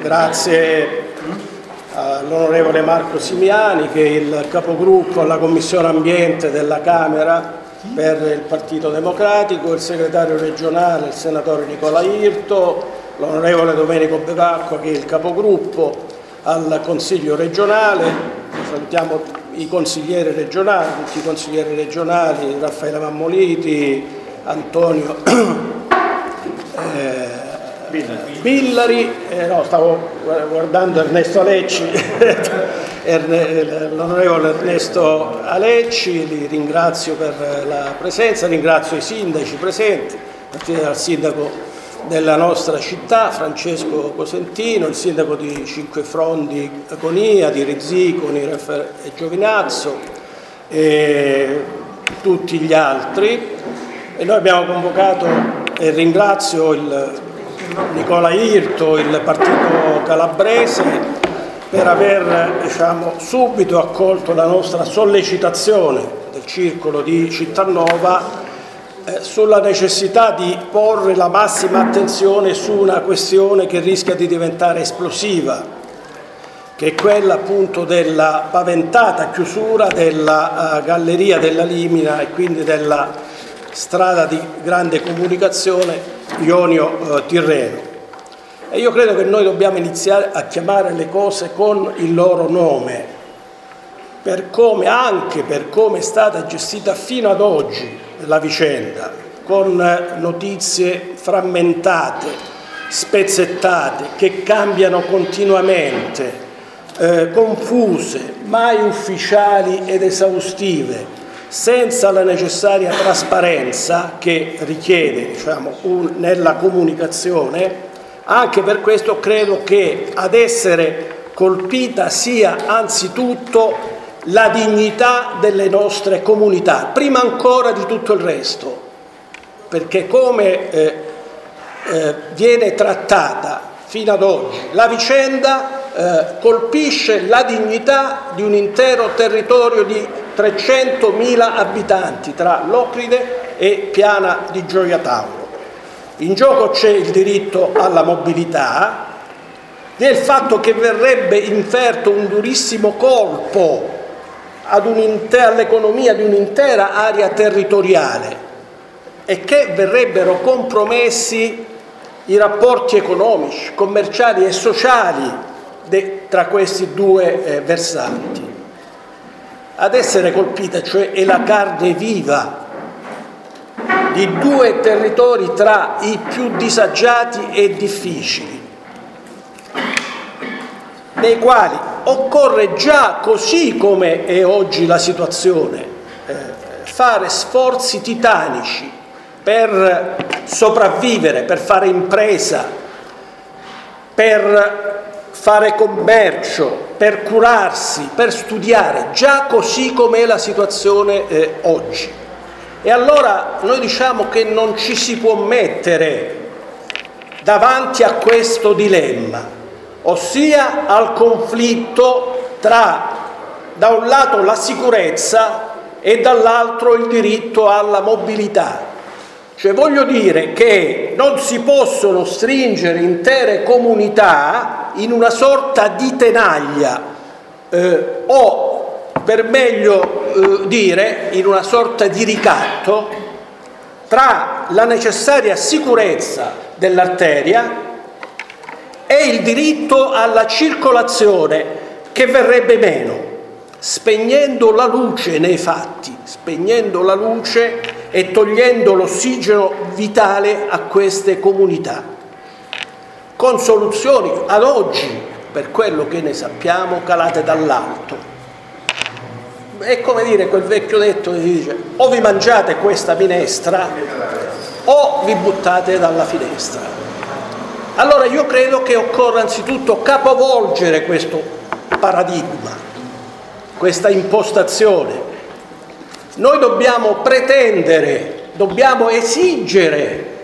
Grazie all'onorevole Marco Simiani che è il capogruppo alla Commissione Ambiente della Camera per il Partito Democratico, il segretario regionale, il senatore Nicola Irto, l'onorevole Domenico Bevacqua che è il capogruppo al Consiglio regionale, salutiamo i consiglieri regionali, tutti i consiglieri regionali, Raffaele Mammoliti, Antonio eh, Billari, eh, no, stavo guardando Ernesto Alecci, l'onorevole Ernesto Alecci, li ringrazio per la presenza, ringrazio i sindaci presenti, a partire dal sindaco della nostra città, Francesco Cosentino, il sindaco di Cinque Frondi Conia, di Rizziconi e Giovinazzo e tutti gli altri. E noi abbiamo convocato e ringrazio il Nicola Irto, il partito calabrese, per aver diciamo, subito accolto la nostra sollecitazione del circolo di Cittanova eh, sulla necessità di porre la massima attenzione su una questione che rischia di diventare esplosiva, che è quella appunto della paventata chiusura della uh, galleria della Limina e quindi della strada di grande comunicazione Ionio-Tirreno. Eh, e io credo che noi dobbiamo iniziare a chiamare le cose con il loro nome, per come, anche per come è stata gestita fino ad oggi la vicenda, con eh, notizie frammentate, spezzettate, che cambiano continuamente, eh, confuse, mai ufficiali ed esaustive, senza la necessaria trasparenza che richiede diciamo, un, nella comunicazione, anche per questo credo che ad essere colpita sia anzitutto la dignità delle nostre comunità, prima ancora di tutto il resto, perché come eh, eh, viene trattata fino ad oggi la vicenda eh, colpisce la dignità di un intero territorio di 300.000 abitanti tra Locride e Piana di Gioia Tauro. In gioco c'è il diritto alla mobilità, del fatto che verrebbe inferto un durissimo colpo all'economia di un'intera area territoriale e che verrebbero compromessi i rapporti economici, commerciali e sociali tra questi due eh, versanti. Ad essere colpita, cioè, è la carne viva di due territori tra i più disagiati e difficili, nei quali occorre già, così come è oggi la situazione, eh, fare sforzi titanici per sopravvivere, per fare impresa, per fare commercio, per curarsi, per studiare, già così come è la situazione eh, oggi. E allora noi diciamo che non ci si può mettere davanti a questo dilemma ossia al conflitto tra da un lato la sicurezza e dall'altro il diritto alla mobilità. Cioè voglio dire che non si possono stringere intere comunità in una sorta di tenaglia eh, o per meglio eh, dire in una sorta di ricatto tra la necessaria sicurezza dell'arteria è il diritto alla circolazione che verrebbe meno, spegnendo la luce nei fatti, spegnendo la luce e togliendo l'ossigeno vitale a queste comunità, con soluzioni ad oggi, per quello che ne sappiamo, calate dall'alto. È come dire quel vecchio detto che dice o vi mangiate questa minestra o vi buttate dalla finestra. Allora io credo che occorra anzitutto capovolgere questo paradigma, questa impostazione. Noi dobbiamo pretendere, dobbiamo esigere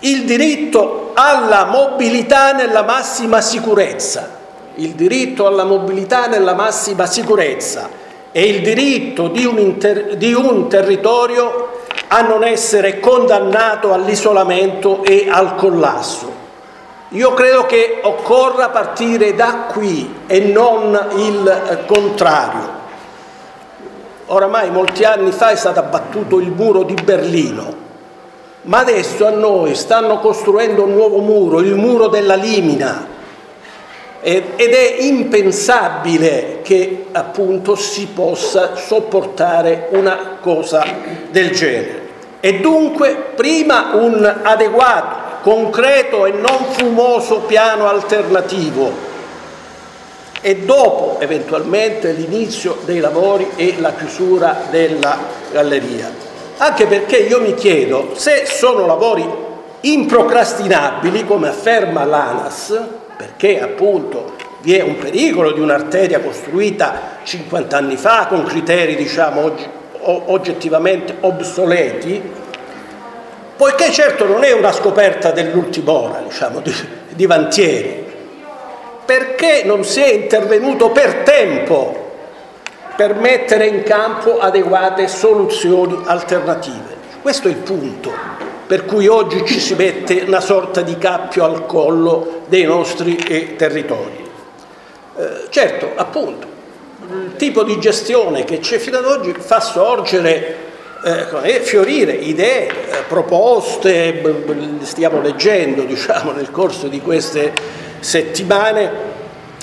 il diritto alla mobilità nella massima sicurezza, il diritto alla mobilità nella massima sicurezza e il diritto di un, di un territorio a non essere condannato all'isolamento e al collasso. Io credo che occorra partire da qui e non il eh, contrario. Oramai molti anni fa è stato abbattuto il muro di Berlino, ma adesso a noi stanno costruendo un nuovo muro, il muro della Limina, ed è impensabile che appunto si possa sopportare una cosa del genere. E dunque prima un adeguato, concreto e non fumoso piano alternativo e dopo eventualmente l'inizio dei lavori e la chiusura della galleria. Anche perché io mi chiedo se sono lavori improcrastinabili, come afferma l'ANAS, perché appunto vi è un pericolo di un'arteria costruita 50 anni fa con criteri diciamo oggettivamente obsoleti, poiché certo non è una scoperta dell'ultima ora diciamo, di, di Vantieri, perché non si è intervenuto per tempo per mettere in campo adeguate soluzioni alternative. Questo è il punto per cui oggi ci si mette una sorta di cappio al collo dei nostri eh, territori. Eh, certo, appunto, il tipo di gestione che c'è fino ad oggi fa sorgere eh, fiorire idee, eh, proposte, stiamo leggendo diciamo, nel corso di queste settimane,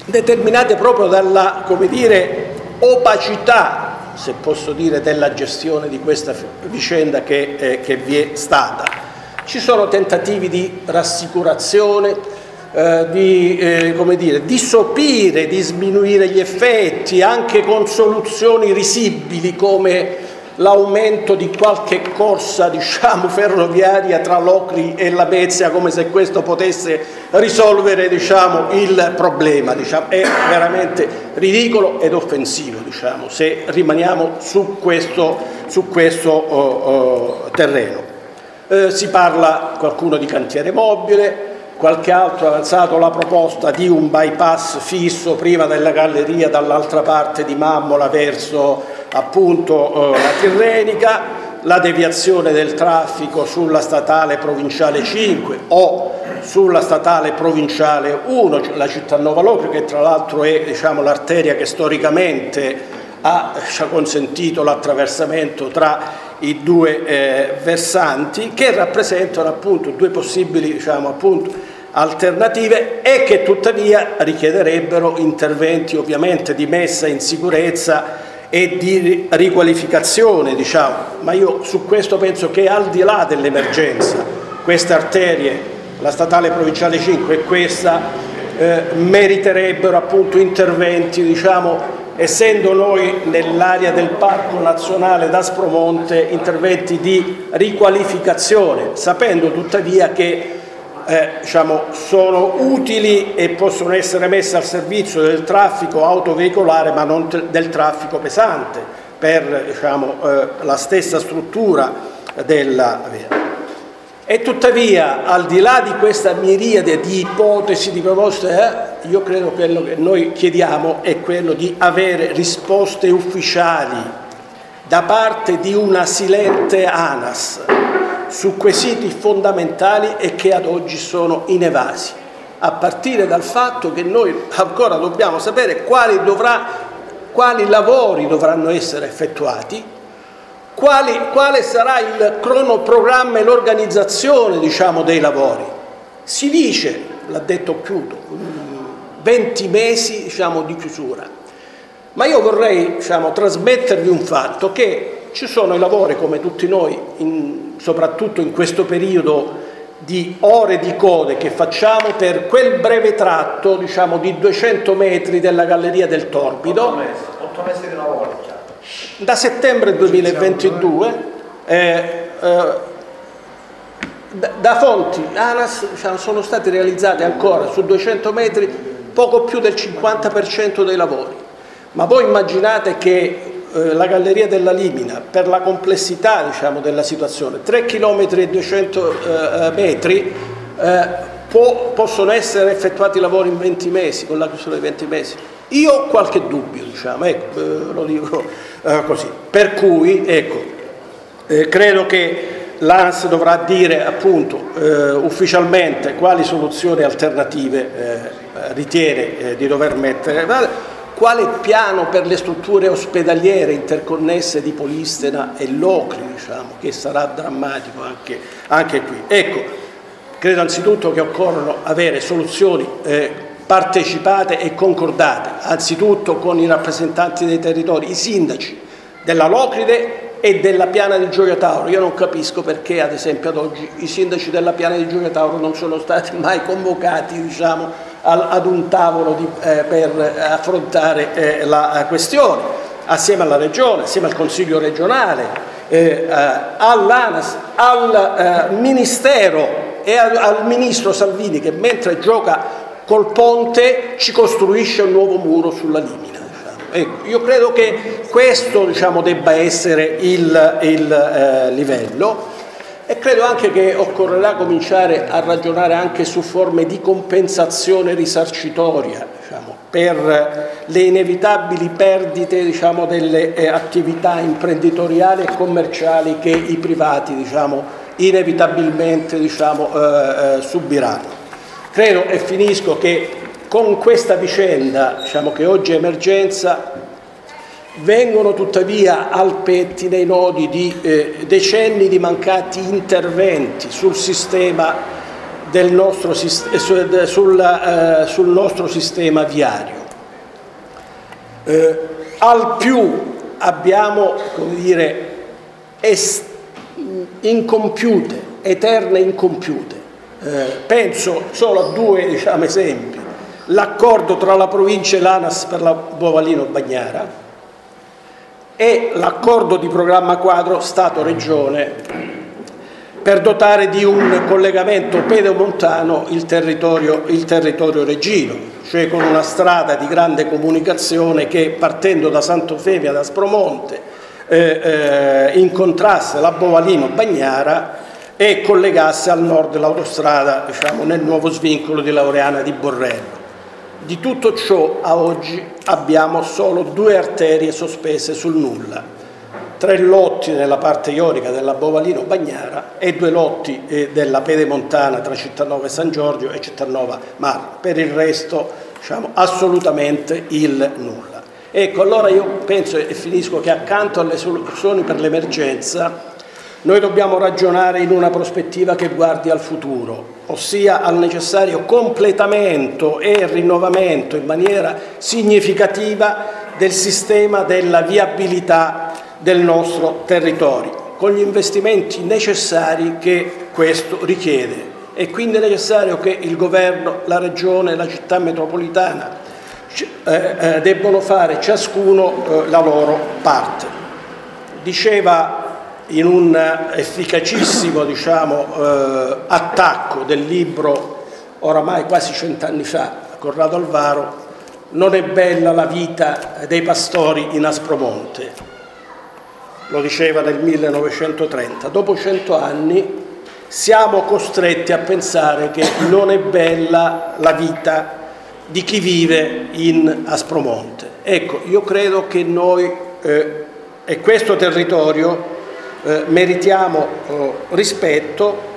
determinate proprio dalla come dire, opacità se posso dire, della gestione di questa vicenda che, eh, che vi è stata. Ci sono tentativi di rassicurazione, eh, di, eh, dire, di sopire, di sminuire gli effetti, anche con soluzioni risibili come l'aumento di qualche corsa diciamo, ferroviaria tra Locri e La Bezia come se questo potesse risolvere diciamo, il problema. Diciamo. È veramente ridicolo ed offensivo diciamo, se rimaniamo su questo, su questo oh, oh, terreno. Eh, si parla qualcuno di cantiere mobile, qualche altro ha avanzato la proposta di un bypass fisso prima della galleria dall'altra parte di Mammola verso appunto eh, la Tirrenica, la deviazione del traffico sulla statale provinciale 5 o sulla statale provinciale 1, la città Nova Locrio che tra l'altro è diciamo, l'arteria che storicamente ha, ci ha consentito l'attraversamento tra i due eh, versanti che rappresentano appunto due possibili diciamo, appunto, alternative e che tuttavia richiederebbero interventi ovviamente di messa in sicurezza e di riqualificazione, diciamo. ma io su questo penso che al di là dell'emergenza queste arterie, la statale provinciale 5 e questa, eh, meriterebbero appunto interventi, diciamo, essendo noi nell'area del Parco Nazionale d'Aspromonte, interventi di riqualificazione, sapendo tuttavia che eh, diciamo, sono utili e possono essere messe al servizio del traffico autoveicolare ma non del traffico pesante per diciamo, eh, la stessa struttura della via. E tuttavia, al di là di questa miriade di ipotesi, di proposte, eh, io credo che quello che noi chiediamo è quello di avere risposte ufficiali da parte di una silente ANAS su quesiti fondamentali e che ad oggi sono inevasi, a partire dal fatto che noi ancora dobbiamo sapere quali, dovrà, quali lavori dovranno essere effettuati, quali, quale sarà il cronoprogramma e l'organizzazione diciamo, dei lavori. Si dice, l'ha detto Chiuto, 20 mesi diciamo, di chiusura, ma io vorrei diciamo, trasmettervi un fatto che ci sono i lavori come tutti noi, in, soprattutto in questo periodo di ore di code che facciamo per quel breve tratto diciamo, di 200 metri della Galleria del Torbido. 8 mesi, 8 mesi di lavori già. Da settembre 2022 eh, eh, da, fonti ANAS diciamo, sono stati realizzati ancora su 200 metri poco più del 50% dei lavori. Ma voi immaginate che la Galleria della Limina, per la complessità diciamo, della situazione, 3 km e 200 eh, metri, eh, può, possono essere effettuati lavori in 20 mesi, con la chiusura di 20 mesi. Io ho qualche dubbio, diciamo, ecco, eh, lo dico eh, così. Per cui, ecco, credo che l'ANS dovrà dire appunto eh, ufficialmente quali soluzioni alternative eh, ritiene eh, di dover mettere, quale piano per le strutture ospedaliere interconnesse di Polistena e Locri, diciamo, che sarà drammatico anche, anche qui. Ecco, credo anzitutto che occorrono avere soluzioni eh, partecipate e concordate, anzitutto con i rappresentanti dei territori, i sindaci della Locride e della Piana di Gioia Tauro. Io non capisco perché, ad esempio, ad oggi i sindaci della Piana di Gioia Tauro non sono stati mai convocati diciamo, ad un tavolo di, eh, per affrontare eh, la questione, assieme alla Regione, assieme al Consiglio regionale, eh, eh all'ANAS, al eh, Ministero e al, al Ministro Salvini che mentre gioca col ponte ci costruisce un nuovo muro sulla Limina. Ecco, io credo che questo diciamo, debba essere il, il eh, livello e credo anche che occorrerà cominciare a ragionare anche su forme di compensazione risarcitoria diciamo, per le inevitabili perdite diciamo, delle eh, attività imprenditoriali e commerciali che i privati diciamo, inevitabilmente diciamo, eh, eh, subiranno. Credo, e finisco, che con questa vicenda, diciamo che oggi è emergenza, vengono tuttavia al pettine i nodi di eh, decenni di mancati interventi sul sistema del nostro, eh, sul, eh, sul nostro sistema viario. Eh, al più abbiamo, come dire, incompiute, eterne incompiute. Eh, penso solo a due diciamo, esempi l'accordo tra la provincia e l'ANAS per la Bovalino Bagnara e l'accordo di programma quadro Stato-Regione per dotare di un collegamento pedemontano il territorio, il territorio reggino, cioè con una strada di grande comunicazione che partendo da Sant'Eufemia, da Aspromonte, eh, eh, incontrasse la Bovalino Bagnara e collegasse al nord l'autostrada diciamo, nel nuovo svincolo di Laureana di Borrello. Di tutto ciò a oggi abbiamo solo due arterie sospese sul nulla, tre lotti nella parte ionica della Bovalino Bagnara e due lotti eh, della Pedemontana tra Cittanova e San Giorgio e Cittanova Mar. Per il resto diciamo, assolutamente il nulla. Ecco, allora io penso e finisco che accanto alle soluzioni per l'emergenza noi dobbiamo ragionare in una prospettiva che guardi al futuro, ossia al necessario completamento e rinnovamento in maniera significativa del sistema della viabilità del nostro territorio, con gli investimenti necessari che questo richiede. È quindi necessario che il Governo, la Regione la città metropolitana eh, eh, debbano fare ciascuno eh, la loro parte. Diceva in un efficacissimo diciamo, eh, attacco del libro oramai quasi cent'anni fa, Corrado Alvaro, Non è bella la vita dei pastori in Aspromonte, lo diceva nel 1930. Dopo cento anni siamo costretti a pensare che non è bella la vita di chi vive in Aspromonte. Ecco, io credo che noi eh, e questo territorio eh, meritiamo eh, rispetto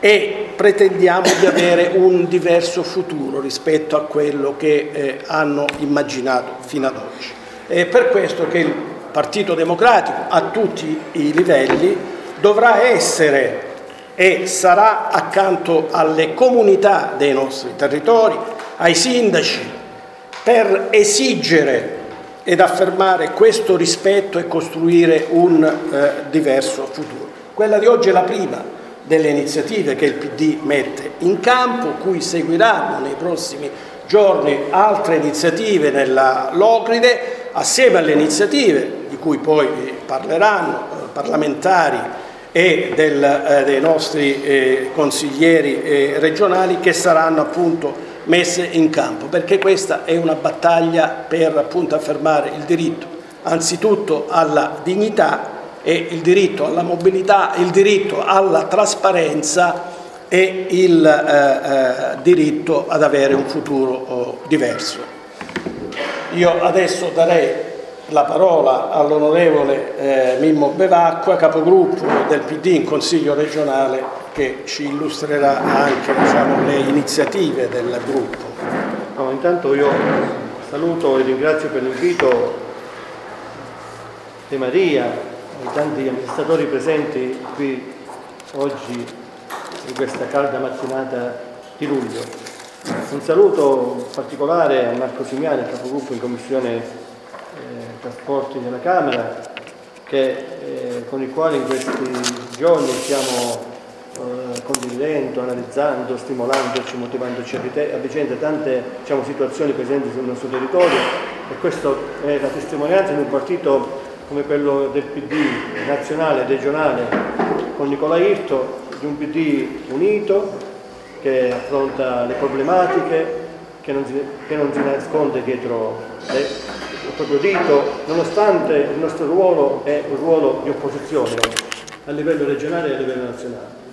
e pretendiamo di avere un diverso futuro rispetto a quello che eh, hanno immaginato fino ad oggi. È per questo che il Partito Democratico a tutti i livelli dovrà essere e sarà accanto alle comunità dei nostri territori, ai sindaci, per esigere ed affermare questo rispetto e costruire un eh, diverso futuro. Quella di oggi è la prima delle iniziative che il PD mette in campo, cui seguiranno nei prossimi giorni altre iniziative nella Locride, assieme alle iniziative di cui poi parleranno eh, parlamentari e del, eh, dei nostri eh, consiglieri eh, regionali che saranno appunto messe in campo, perché questa è una battaglia per appunto affermare il diritto anzitutto alla dignità e il diritto alla mobilità, il diritto alla trasparenza e il eh, eh, diritto ad avere un futuro oh, diverso. Io adesso darei la parola all'onorevole eh, Mimmo Bevacqua, capogruppo del PD in Consiglio regionale, che ci illustrerà anche diciamo, le iniziative del gruppo. No, intanto io saluto e ringrazio per l'invito De Maria e tanti amministratori presenti qui oggi in questa calda mattinata di luglio. Un saluto particolare a Marco Simiani, capogruppo in Commissione eh, Trasporti della Camera, che, eh, con il quale in questi giorni stiamo eh, condividendo, analizzando, stimolandoci, motivandoci a vicenda tante diciamo, situazioni presenti sul nostro territorio e questo è la testimonianza di un partito come quello del PD nazionale, regionale, con Nicola Irto, di un PD unito che affronta le problematiche, che non si, che non si nasconde dietro le, il proprio dito, nonostante il nostro ruolo è un ruolo di opposizione a livello regionale e a livello nazionale.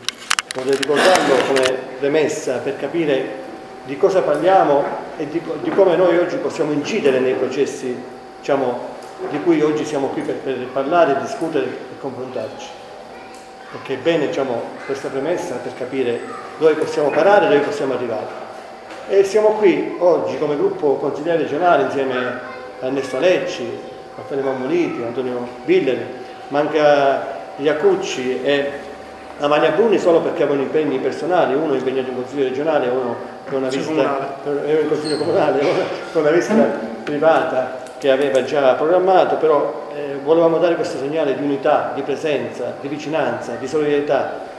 Vorrei ricordarlo come premessa per capire di cosa parliamo e di, di come noi oggi possiamo incidere nei processi diciamo, di cui oggi siamo qui per, per parlare, discutere e confrontarci. Perché è bene diciamo, questa premessa per capire dove possiamo parare e dove possiamo arrivare. E siamo qui oggi come gruppo consigliere regionale insieme a Ernesto Lecci, Raffaele Mammoliti, Antonio Billeri, manca Iacucci e Amalia Bruni solo perché avevano impegni personali, uno impegnato in consiglio regionale, uno per una visita in consiglio comunale, per una visita privata che aveva già programmato, però eh, volevamo dare questo segnale di unità, di presenza, di vicinanza, di solidarietà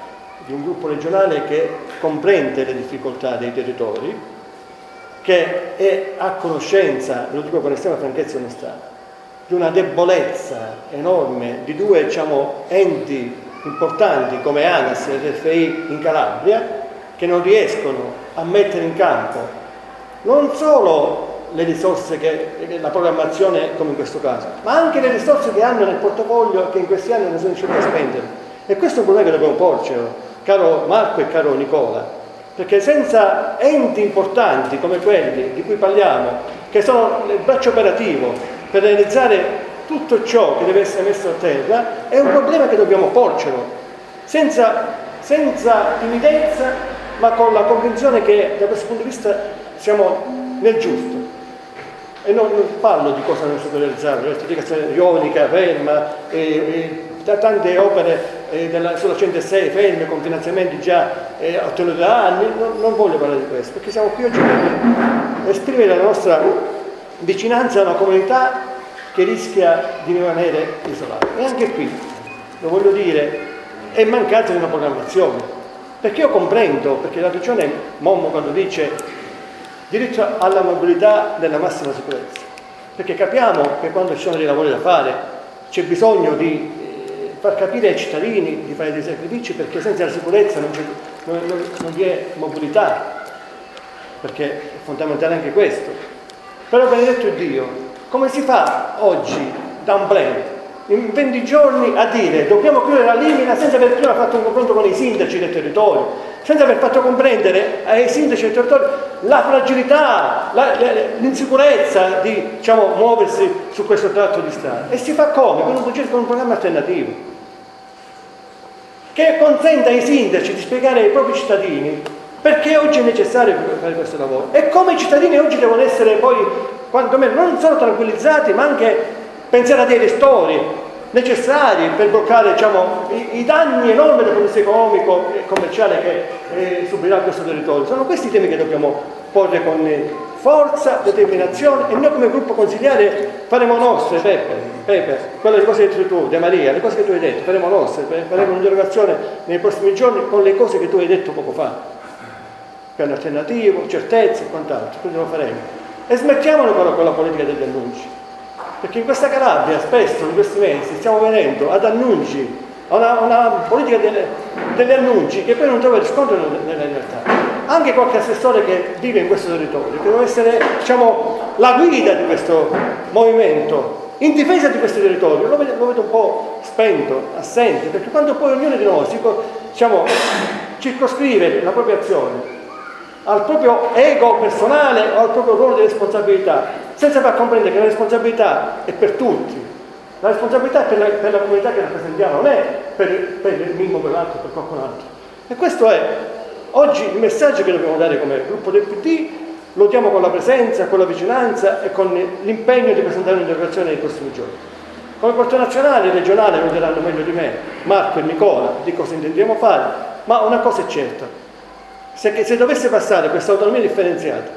di un gruppo regionale che comprende le difficoltà dei territori, che è a conoscenza, lo dico con estrema franchezza e onestà, di una debolezza enorme di due diciamo, enti importanti come ANAS e RFI in Calabria che non riescono a mettere in campo non solo le risorse che la programmazione come in questo caso, ma anche le risorse che hanno nel portafoglio che in questi anni non sono riusciti a spendere. E questo è un problema che dobbiamo porcelo, caro Marco e caro Nicola, perché senza enti importanti come quelli di cui parliamo, che sono il braccio operativo per realizzare tutto ciò che deve essere messo a terra, è un problema che dobbiamo porcelo, senza, senza timidezza, ma con la convinzione che da questo punto di vista siamo nel giusto. E non, non parlo di cosa non realizzato, l'elettrificazione ionica, ferma, e, e, da tante opere eh, della, sulla 106 ferme con finanziamenti già eh, ottenuti da anni, non, non, voglio parlare di questo, perché siamo qui oggi per esprimere la nostra vicinanza a una comunità che rischia di rimanere isolata. E anche qui, lo voglio dire, è mancanza di una programmazione, perché io comprendo, perché la regione Mommo quando dice diritto alla mobilità della massima sicurezza, perché capiamo che quando ci sono dei lavori da fare c'è bisogno di eh, far capire ai cittadini di fare dei sacrifici perché senza la sicurezza non, non, non, non vi è mobilità, perché è fondamentale anche questo. Però benedetto Dio, come si fa oggi da un plan in 20 giorni a dire dobbiamo chiudere la linea senza aver prima fatto un confronto con i sindaci del territorio, senza aver fatto comprendere ai sindaci del territorio la fragilità, l'insicurezza di diciamo, muoversi su questo tratto di strada. E si fa come? Con un progetto, con un programma alternativo che consenta ai sindaci di spiegare ai propri cittadini perché oggi è necessario fare questo lavoro e come i cittadini oggi devono essere poi, quantomeno, non solo tranquillizzati, ma anche pensare a dei ristori necessari per bloccare diciamo, i, i, danni enormi del punto economico e commerciale che eh, subirà questo territorio. Sono questi i temi che dobbiamo porre con forza, determinazione e noi come gruppo consigliare faremo nostre, Peppe, Peppe quelle cose che hai detto tu, De Maria, le cose che tu hai detto, faremo nostre, faremo un'interrogazione nei prossimi giorni con le cose che tu hai detto poco fa. Piano alternativo, certezze e quant'altro, quindi lo faremo. E smettiamolo però con la politica degli annunci perché in questa Calabria spesso in questi mesi stiamo venendo ad annunci, a una, una politica delle, degli annunci che poi non trova riscontro nella realtà. Anche qualche assessore che vive in questo territorio, che deve essere diciamo, la guida di questo movimento, in difesa di questo territorio, lo vedo, lo vedo un po' spento, assente, perché quando poi ognuno di noi si, diciamo, circoscrive la propria azione al proprio ego personale o al proprio ruolo di responsabilità, senza far comprendere che la responsabilità è per tutti, la responsabilità è per la, per la comunità che rappresentiamo, non è per, per il Mimmo, per l'altro, per qualcun altro. E questo è oggi il messaggio che dobbiamo dare come gruppo del PD, lo diamo con la presenza, con la vicinanza e con l'impegno di presentare un'interrogazione nei prossimi giorni. Come porto nazionale e regionale lo diranno meglio di me Marco e Nicola di cosa intendiamo fare, ma una cosa è certa, se, se dovesse passare questa autonomia differenziata,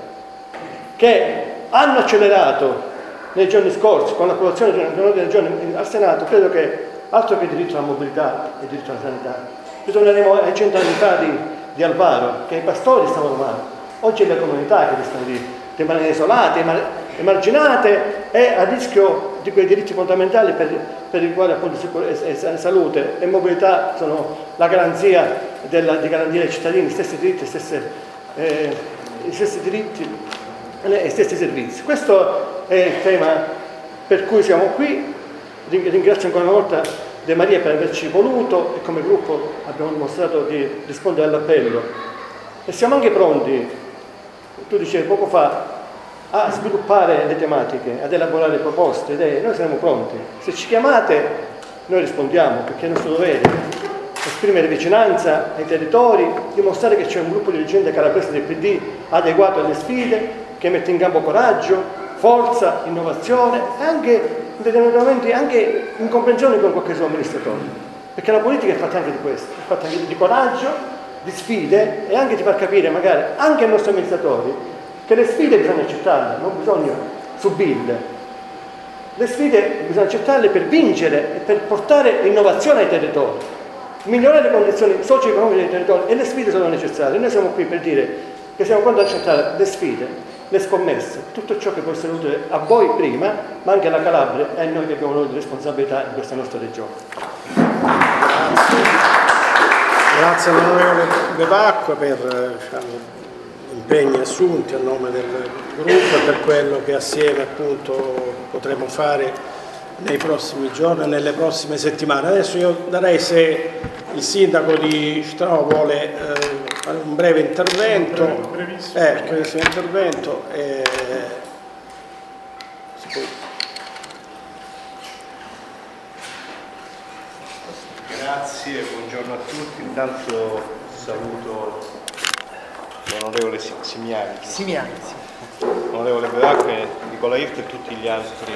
che hanno accelerato nei giorni scorsi con l'approvazione di del giorno al Senato, credo che altro che diritto alla mobilità e diritto alla sanità. Ritorneremo ai cent'anni fa di, di Alvaro, che i pastori stavano male. Oggi è la comunità che rischiano di rimanere isolate, emarginate e a rischio di quei diritti fondamentali per, per i quali appunto salute e mobilità sono la garanzia della, di garantire ai cittadini stessi diritti, stesse, eh, stessi diritti e stessi servizi. Questo è il tema per cui siamo qui. Ringrazio ancora una volta De Maria per averci voluto e come gruppo abbiamo dimostrato di rispondere all'appello. E siamo anche pronti, tu dicevi poco fa, a sviluppare le tematiche, ad elaborare proposte, idee. Noi siamo pronti. Se ci chiamate noi rispondiamo perché è nostro dovere esprimere vicinanza ai territori, dimostrare che c'è un gruppo di dirigente calabrese del PD adeguato alle sfide che mette in campo coraggio, forza, innovazione e anche in determinati momenti anche in comprensione con qualche suo amministratore. Perché la politica è fatta anche di questo, è fatta anche di coraggio, di sfide e anche di far capire magari anche ai nostri amministratori che le sfide bisogna accettarle, non bisogna subirle. Le sfide bisogna accettarle per vincere e per portare innovazione ai territori, migliorare le condizioni socio-economiche dei territori e le sfide sono necessarie. Noi siamo qui per dire che siamo pronti ad accettare le sfide le scommesse, tutto ciò che può essere utile a voi prima, ma anche alla Calabria e a noi che abbiamo l'onore di responsabilità in questa nostra regione. Grazie all'onorevole De Pacqua per diciamo, gli impegni assunti a nome del gruppo e per quello che assieme appunto potremo fare nei prossimi giorni e nelle prossime settimane. Adesso io darei se il sindaco di Cittadino vuole eh, fare un breve intervento, un brevissimo, eh, brevissimo intervento eh, Grazie, buongiorno a tutti. Intanto saluto l'onorevole Simiani, Simiani l'onorevole Bedacque, Nicola Irte e tutti gli altri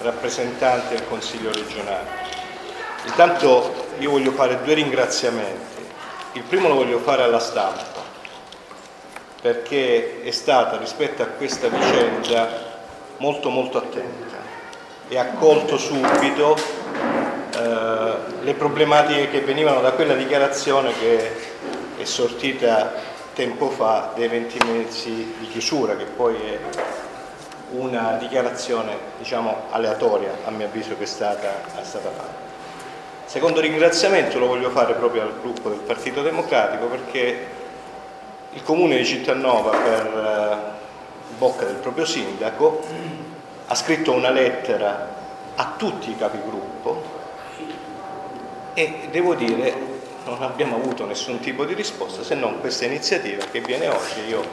rappresentanti del Consiglio regionale. Intanto io voglio fare due ringraziamenti. Il primo lo voglio fare alla stampa, perché è stata rispetto a questa vicenda molto molto attenta e ha colto subito eh, le problematiche che venivano da quella dichiarazione che è sortita tempo fa dei 20 mesi di chiusura, che poi è una dichiarazione diciamo, aleatoria, a mio avviso, che è stata, è stata fatta. Secondo ringraziamento lo voglio fare proprio al gruppo del Partito Democratico perché il Comune di Cittanova, per eh, bocca del proprio sindaco, ha scritto una lettera a tutti i capigruppo e devo dire non abbiamo avuto nessun tipo di risposta se non questa iniziativa che viene oggi. Io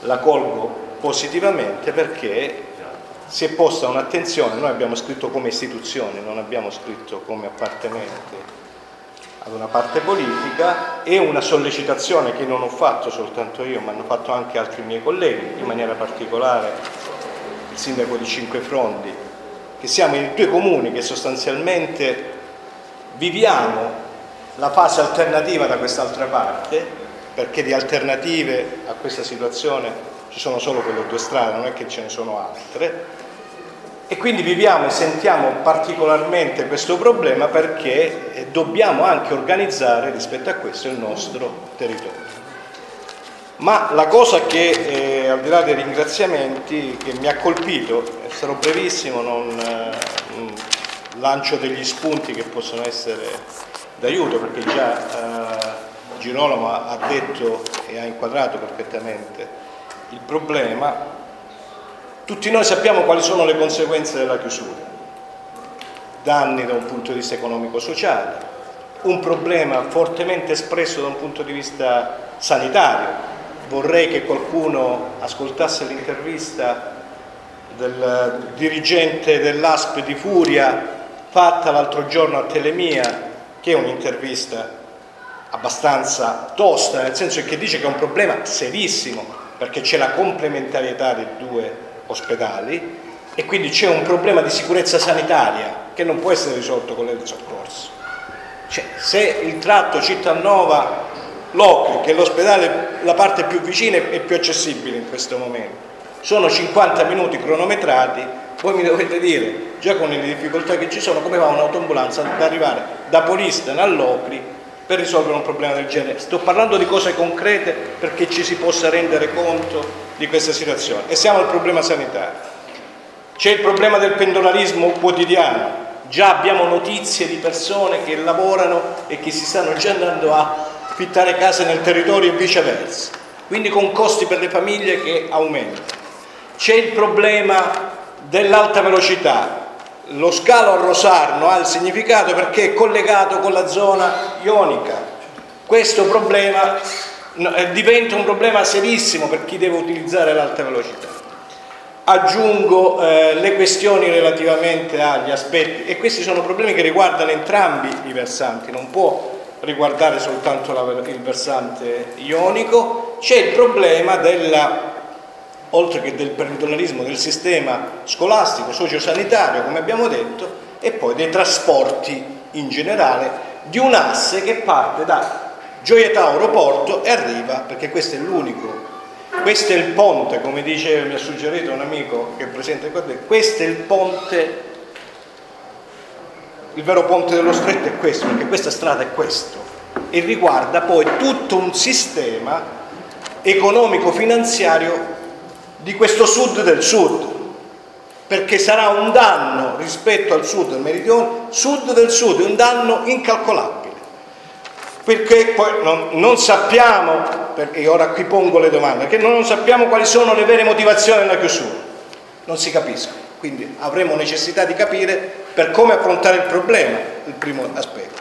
la colgo positivamente perché si è posta un'attenzione, noi abbiamo scritto come istituzione, non abbiamo scritto come appartenente ad una parte politica e una sollecitazione che non ho fatto soltanto io, ma hanno fatto anche altri miei colleghi, in maniera particolare il sindaco di Cinque Frondi, che siamo in due comuni che sostanzialmente viviamo la fase alternativa da quest'altra parte, perché di alternative a questa situazione ci sono solo quelle due strade, non è che ce ne sono altre, e quindi viviamo e sentiamo particolarmente questo problema perché eh, dobbiamo anche organizzare rispetto a questo il nostro territorio. Ma la cosa che, eh, al di là dei ringraziamenti, che mi ha colpito, sarò brevissimo, non eh, lancio degli spunti che possono essere d'aiuto, perché già eh, Girolamo ha detto e ha inquadrato perfettamente il problema, tutti noi sappiamo quali sono le conseguenze della chiusura, danni da un punto di vista economico-sociale, un problema fortemente espresso da un punto di vista sanitario. Vorrei che qualcuno ascoltasse l'intervista del dirigente dell'ASP di Furia fatta l'altro giorno a Telemia, che è un'intervista abbastanza tosta, nel senso che dice che è un problema serissimo, perché c'è la complementarietà dei due ospedali e quindi c'è un problema di sicurezza sanitaria che non può essere risolto con il soccorso. Cioè, se il tratto Cittanova Locri, che è l'ospedale, la parte più vicina e più accessibile in questo momento, sono 50 minuti cronometrati, voi mi dovete dire, già con le difficoltà che ci sono, come va un'autoambulanza ad arrivare da Polistena a Locri per risolvere un problema del genere. Sto parlando di cose concrete perché ci si possa rendere conto di questa situazione. E siamo al problema sanitario. C'è il problema del pendolarismo quotidiano. Già abbiamo notizie di persone che lavorano e che si stanno già andando a affittare case nel territorio e viceversa. Quindi con costi per le famiglie che aumentano. C'è il problema dell'alta velocità. Lo scalo a Rosarno ha il significato perché è collegato con la zona ionica. Questo problema eh, diventa un problema serissimo per chi deve utilizzare l'alta velocità. Aggiungo eh, le questioni relativamente agli aspetti, e questi sono problemi che riguardano entrambi i versanti, non può riguardare soltanto la, il versante ionico, c'è il problema della oltre che del peritonelismo del sistema scolastico, sociosanitario, come abbiamo detto, e poi dei trasporti in generale, di un asse che parte da Gioia Tauro Porto e arriva, perché questo è l'unico, questo è il ponte, come dice, mi ha suggerito un amico che è presente qua, questo è il ponte, il vero ponte dello stretto è questo, perché questa strada è questo, e riguarda poi tutto un sistema economico-finanziario di questo sud del sud, perché sarà un danno rispetto al sud del meridione, sud del sud, un danno incalcolabile. Perché poi non, non sappiamo, perché ora qui pongo le domande, perché non sappiamo quali sono le vere motivazioni della chiusura, non si capiscono. Quindi avremo necessità di capire per come affrontare il problema, il primo aspetto.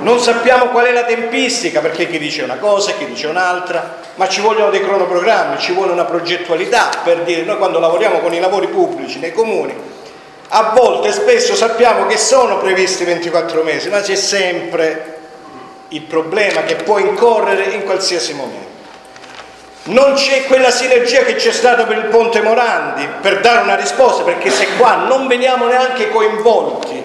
Non sappiamo qual è la tempistica, perché chi dice una cosa, chi dice un'altra, ma ci vogliono dei cronoprogrammi, ci vuole una progettualità per dire, noi quando lavoriamo con i lavori pubblici nei comuni, a volte, spesso sappiamo che sono previsti 24 mesi, ma c'è sempre il problema che può incorrere in qualsiasi momento. Non c'è quella sinergia che c'è stata per il Ponte Morandi per dare una risposta, perché se qua non veniamo neanche coinvolti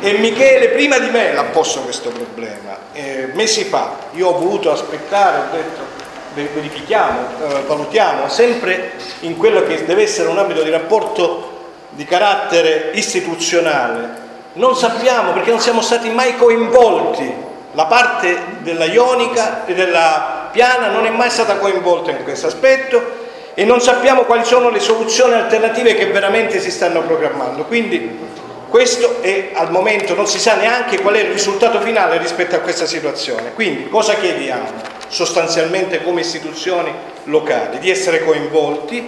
e Michele prima di me l'ha posto questo problema, eh, mesi fa, io ho voluto aspettare, ho detto verifichiamo, eh, valutiamo, sempre in quello che deve essere un ambito di rapporto di carattere istituzionale. Non sappiamo perché non siamo stati mai coinvolti, la parte della ionica e della piana non è mai stata coinvolta in questo aspetto e non sappiamo quali sono le soluzioni alternative che veramente si stanno programmando. Quindi questo è al momento non si sa neanche qual è il risultato finale rispetto a questa situazione. Quindi cosa chiediamo sostanzialmente come istituzioni locali? Di essere coinvolti,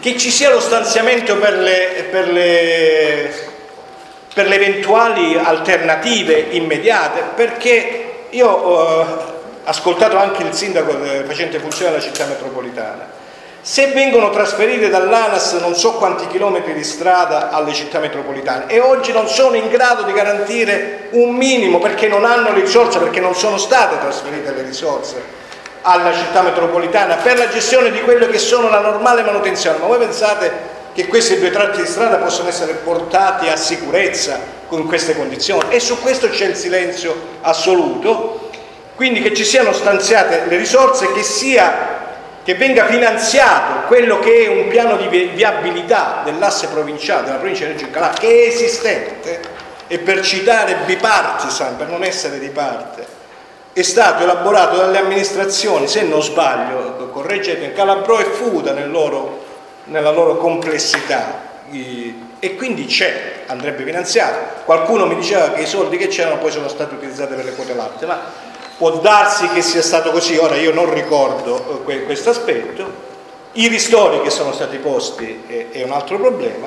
che ci sia lo stanziamento per le, per le, per le eventuali alternative immediate, perché io ho ascoltato anche il sindaco facente funzione della città metropolitana se vengono trasferite dall'ANAS non so quanti chilometri di strada alle città metropolitane e oggi non sono in grado di garantire un minimo perché non hanno le risorse, perché non sono state trasferite le risorse alla città metropolitana per la gestione di quello che sono la normale manutenzione. Ma voi pensate che questi due tratti di strada possono essere portati a sicurezza con queste condizioni? E su questo c'è il silenzio assoluto, quindi che ci siano stanziate le risorse, che sia che venga finanziato quello che è un piano di viabilità dell'asse provinciale della provincia di Reggio Calabria che è esistente e per citare bipartisan, per non essere di parte, è stato elaborato dalle amministrazioni, se non sbaglio, correggete, Calabro e Fuda nel loro, nella loro complessità e quindi c'è, andrebbe finanziato. Qualcuno mi diceva che i soldi che c'erano poi sono stati utilizzati per le quote latte, ma Può darsi che sia stato così, ora io non ricordo eh, questo aspetto, i ristori che sono stati posti è, è un altro problema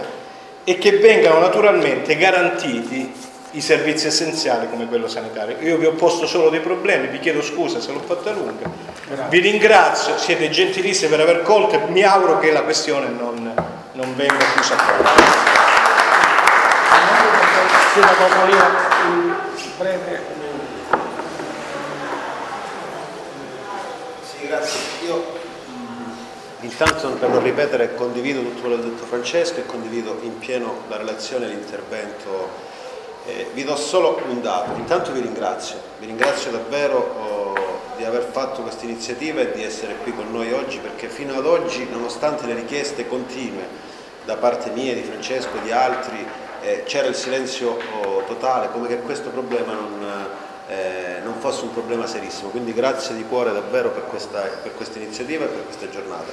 e che vengano naturalmente garantiti i servizi essenziali come quello sanitario. Io vi ho posto solo dei problemi, vi chiedo scusa se l'ho fatta lunga, Grazie. vi ringrazio, siete gentilissimi per aver colto e mi auguro che la questione non, non venga chiusa a poco. Sindaco Molina, in breve. Sì, grazie. Io mh, intanto per non ripetere condivido tutto quello che ha detto Francesco e condivido in pieno la relazione e l'intervento. Eh, vi do solo un dato. Intanto vi ringrazio, vi ringrazio davvero oh, di aver fatto questa iniziativa e di essere qui con noi oggi perché fino ad oggi, nonostante le richieste continue da parte mia, di Francesco e di altri, eh, c'era il silenzio oh, totale, come che questo problema non, eh, non, fosse un problema serissimo. Quindi grazie di cuore davvero per questa, per questa iniziativa e per questa giornata.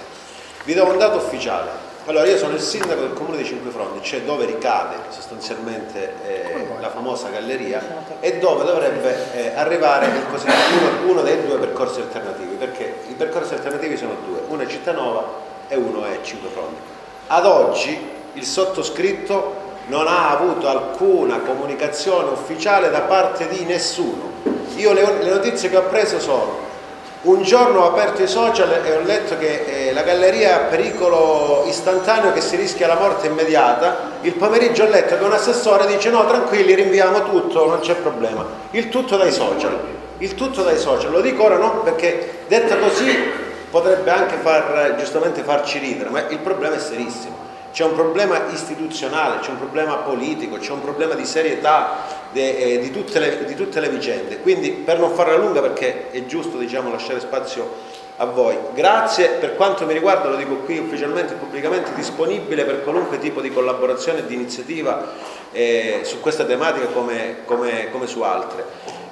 Vi do un dato ufficiale. Allora, io sono il sindaco del comune di Cinquefrondi, cioè dove ricade sostanzialmente eh, la famosa galleria e dove dovrebbe eh, arrivare uno, uno, dei due percorsi alternativi, perché i percorsi alternativi sono due, uno è Cittanova e uno è Cinquefrondi. Ad oggi il sottoscritto non ha avuto alcuna comunicazione ufficiale da parte di nessuno. Io le, le notizie che ho preso sono un giorno ho aperto i social e ho letto che eh, la galleria ha pericolo istantaneo che si rischia la morte immediata. Il pomeriggio ho letto che un assessore dice no tranquilli rinviamo tutto, non c'è problema. Il tutto dai social. Il tutto dai social. Lo dico ora no perché detta così potrebbe anche far, giustamente farci ridere, ma il problema è serissimo. C'è un problema istituzionale, c'è un problema politico, c'è un problema di serietà de, eh, di, tutte le, di, tutte le, vicende. Quindi per non farla lunga perché è giusto diciamo, lasciare spazio a voi, grazie per quanto mi riguarda, lo dico qui ufficialmente e pubblicamente, disponibile per qualunque tipo di collaborazione e di iniziativa eh, su questa tematica come, come, come su altre.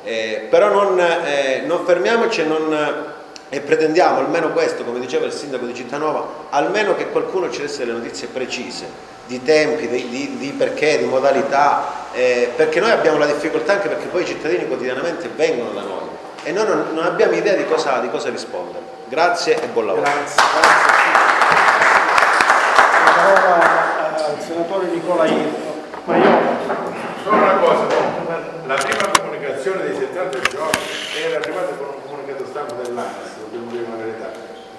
Eh, però non, eh, non fermiamoci e non e pretendiamo almeno questo, come diceva il sindaco di Cittanova, almeno che qualcuno ci desse delle notizie precise di tempi, di, di, di perché, di modalità, eh, perché noi abbiamo la difficoltà anche perché poi i cittadini quotidianamente vengono da noi e noi non, non abbiamo idea di cosa, di cosa, rispondere. Grazie e buon lavoro. Grazie, grazie. La parola al senatore Nicola Irto. Ma io solo una cosa, la prima comunicazione dei 70 giorni era arrivata con un comunicato stampa dell'ANAS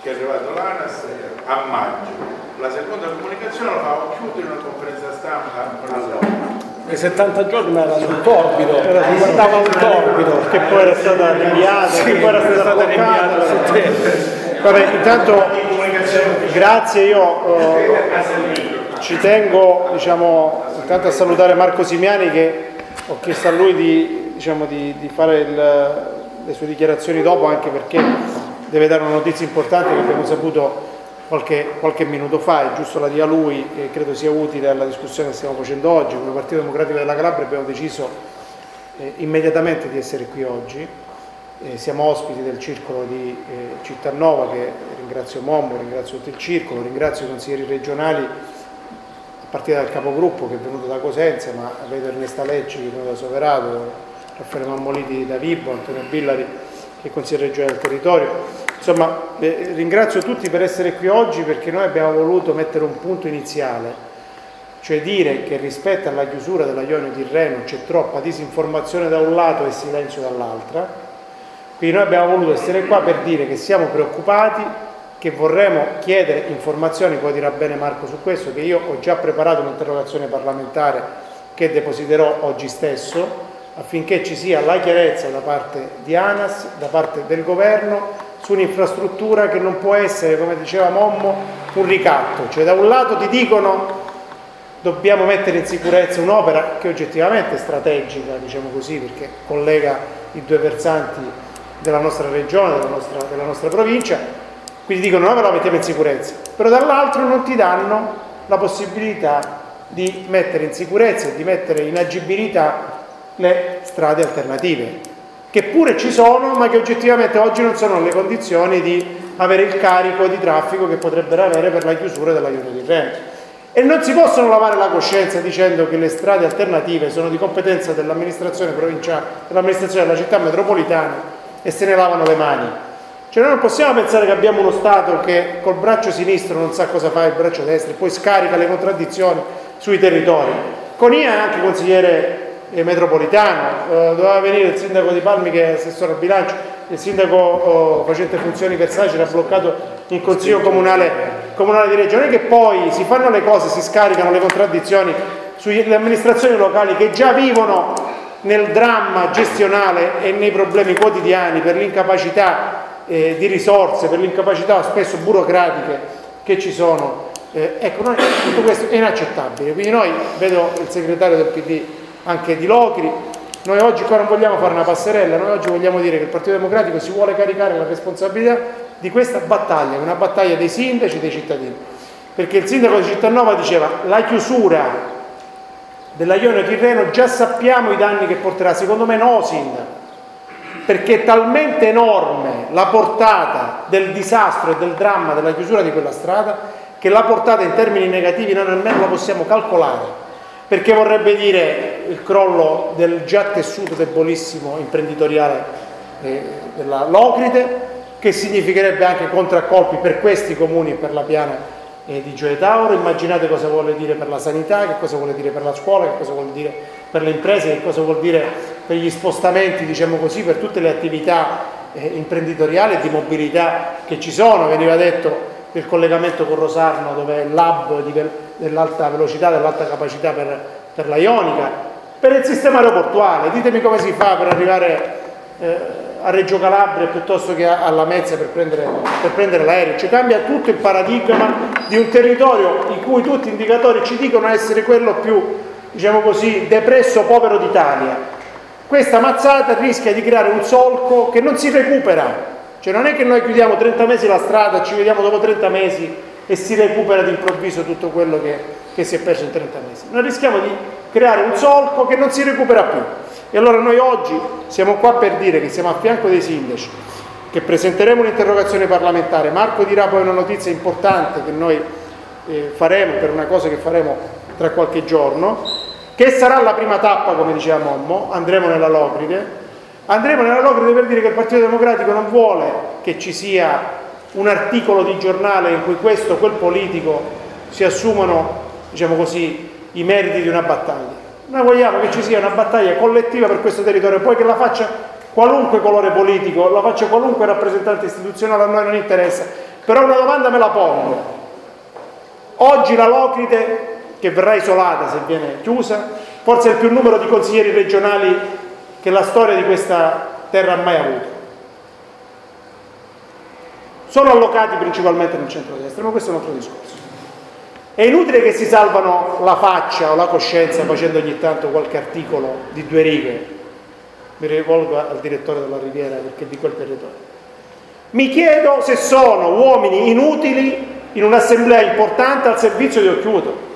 che è arrivato l'ANAS a maggio. La seconda comunicazione la fa chiudere in una conferenza stampa allora. I 70 giorni era sul torbido, era, riguardava un torbido che poi era stata rinviata, sì, che poi era stata, stata rinviata. Vabbè, intanto grazie, io eh, ci tengo diciamo, intanto a salutare Marco Simiani che ho chiesto a lui di, diciamo, di, di fare il, le sue dichiarazioni dopo anche perché deve dare una notizia importante che abbiamo saputo qualche, qualche minuto fa, è giusto la dia lui e credo sia utile alla discussione che stiamo facendo oggi. Come Partito Democratico della Calabria abbiamo deciso eh, immediatamente di essere qui oggi. Eh, siamo ospiti del circolo di eh, Cittanova che ringrazio Mommo, ringrazio tutto il circolo, ringrazio i consiglieri regionali a partire dal capogruppo che è venuto da Cosenza, ma vedo Ernesta Lecci che è venuto da Soverato, Raffaele Mammoliti da Vibo, Antonio Billari che è consigliere regionale del territorio. Insomma, eh, ringrazio tutti per essere qui oggi perché noi abbiamo voluto mettere un punto iniziale, cioè dire che rispetto alla chiusura della Ionio di Reno c'è troppa disinformazione da un lato e silenzio dall'altra. Quindi noi abbiamo voluto essere qua per dire che siamo preoccupati, che vorremmo chiedere informazioni, poi dirà bene Marco su questo, che io ho già preparato un'interrogazione parlamentare che depositerò oggi stesso affinché ci sia la chiarezza da parte di ANAS, da parte del governo, su un'infrastruttura che non può essere, come diceva Mommo, un ricatto. Cioè da un lato ti dicono dobbiamo mettere in sicurezza un'opera che oggettivamente è strategica, diciamo così, perché collega i due versanti della nostra regione, della nostra, della nostra provincia, quindi dicono noi la mettiamo in sicurezza, però dall'altro non ti danno la possibilità di mettere in sicurezza e di mettere in agibilità le strade alternative, che pure ci sono, ma che oggettivamente oggi non sono nelle condizioni di avere il carico di traffico che potrebbero avere per la chiusura della Ione di Reno. E non si possono lavare la coscienza dicendo che le strade alternative sono di competenza dell'amministrazione provinciale, dell'amministrazione della città metropolitana e se ne lavano le mani. Cioè noi non possiamo pensare che abbiamo uno Stato che col braccio sinistro non sa cosa fa il braccio destro e poi scarica le contraddizioni sui territori. Conia è anche consigliere metropolitano, eh, doveva venire il sindaco di Palmi che è assessore al bilancio, il sindaco oh, facente funzioni versali ci era bloccato in consiglio comunale, comunale di è che poi si fanno le cose, si scaricano le contraddizioni sulle amministrazioni locali che già vivono nel dramma gestionale e nei problemi quotidiani per l'incapacità eh, di risorse, per l'incapacità spesso burocratiche che ci sono. Eh, ecco, noi, tutto questo è inaccettabile. Quindi noi, vedo il segretario del PD anche di Locri, noi oggi qua non vogliamo fare una passerella, noi oggi vogliamo dire che il Partito Democratico si vuole caricare la responsabilità di questa battaglia, una battaglia dei sindaci e dei cittadini. Perché il sindaco di Cittanova diceva la chiusura della Ionio Tirreno già sappiamo i danni che porterà, secondo me no sindaco, perché è talmente enorme la portata del disastro e del dramma della chiusura di quella strada che la portata in termini negativi noi nemmeno la possiamo calcolare, perché vorrebbe dire il crollo del già tessuto debolissimo imprenditoriale eh, della Locride, che significherebbe anche contraccolpi per questi comuni e per la piana eh, di Gioia Tauro, immaginate cosa vuole dire per la sanità, che cosa vuole dire per la scuola, che cosa vuole dire per le imprese, che cosa vuol dire per gli spostamenti, diciamo così, per tutte le attività eh, imprenditoriali e di mobilità che ci sono. Veniva detto il collegamento con Rosarno dove è l'hub dell'alta velocità, dell'alta capacità per, per la Ionica, per il sistema aeroportuale, ditemi come si fa per arrivare eh, a Reggio Calabria piuttosto che alla Mezza per prendere, prendere l'aereo. Cioè cambia tutto il paradigma di un territorio i cui tutti gli indicatori ci dicono essere quello più, diciamo così, depresso, povero d'Italia. Questa mazzata rischia di creare un solco che non si recupera. Cioè non è che noi chiudiamo 30 mesi la strada, ci vediamo dopo 30 mesi e si recupera d'improvviso tutto quello che, che si è perso in 30 mesi. Noi rischiamo di creare un solco che non si recupera più. E allora noi oggi siamo qua per dire che siamo a fianco dei sindaci, che presenteremo un'interrogazione parlamentare. Marco dirà poi una notizia importante che noi eh, faremo per una cosa che faremo tra qualche giorno, che sarà la prima tappa, come diceva Mommo, andremo nella Locride. Andremo nella Locride per dire che il Partito Democratico non vuole che ci sia un articolo di giornale in cui questo o quel politico si assumano, diciamo così, i meriti di una battaglia. Noi vogliamo che ci sia una battaglia collettiva per questo territorio, poi che la faccia qualunque colore politico, la faccia qualunque rappresentante istituzionale, a noi non interessa. Però una domanda me la pongo. Oggi la Locride, che verrà isolata se viene chiusa, forse è il più numero di consiglieri regionali che la storia di questa terra ha mai avuto. Sono allocati principalmente nel centro-destra, ma questo è un altro discorso. È inutile che si salvano la faccia o la coscienza facendo ogni tanto qualche articolo di due righe. Mi rivolgo al direttore della Riviera perché di quel territorio. Mi chiedo se sono uomini inutili in un'assemblea importante al servizio di Occhiuto.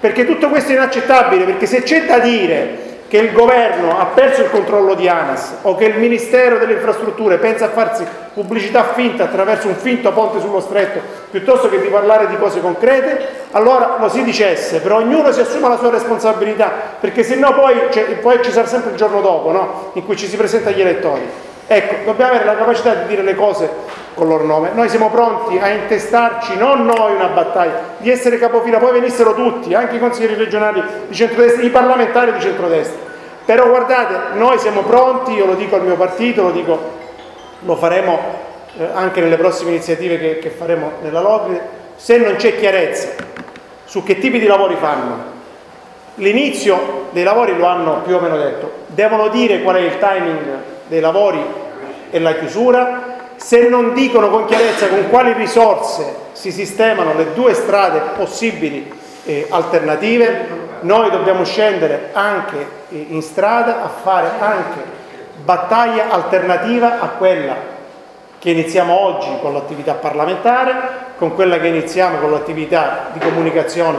Perché tutto questo è inaccettabile, perché se c'è da dire che il governo ha perso il controllo di ANAS o che il Ministero delle Infrastrutture pensa a farsi pubblicità finta attraverso un finto ponte sullo stretto piuttosto che di parlare di cose concrete, allora lo si dicesse, però ognuno si assuma la sua responsabilità, perché se no poi, cioè, poi ci sarà sempre il giorno dopo no? in cui ci si presenta agli elettori. Ecco, dobbiamo avere la capacità di dire le cose con loro nome. Noi siamo pronti a intestarci, non noi una battaglia, di essere capofila, poi venissero tutti, anche i consiglieri regionali di centrodestra, i parlamentari di centrodestra. Però guardate, noi siamo pronti, io lo dico al mio partito, lo, dico, lo faremo eh, anche nelle prossime iniziative che, che faremo nella Logri, se non c'è chiarezza su che tipi di lavori fanno, l'inizio dei lavori lo hanno più o meno detto, devono dire qual è il timing dei lavori e la chiusura, se non dicono con chiarezza con quali risorse si sistemano le due strade possibili eh, alternative, noi dobbiamo scendere anche eh, in strada a fare anche battaglia alternativa a quella che iniziamo oggi con l'attività parlamentare, con quella che iniziamo con l'attività di comunicazione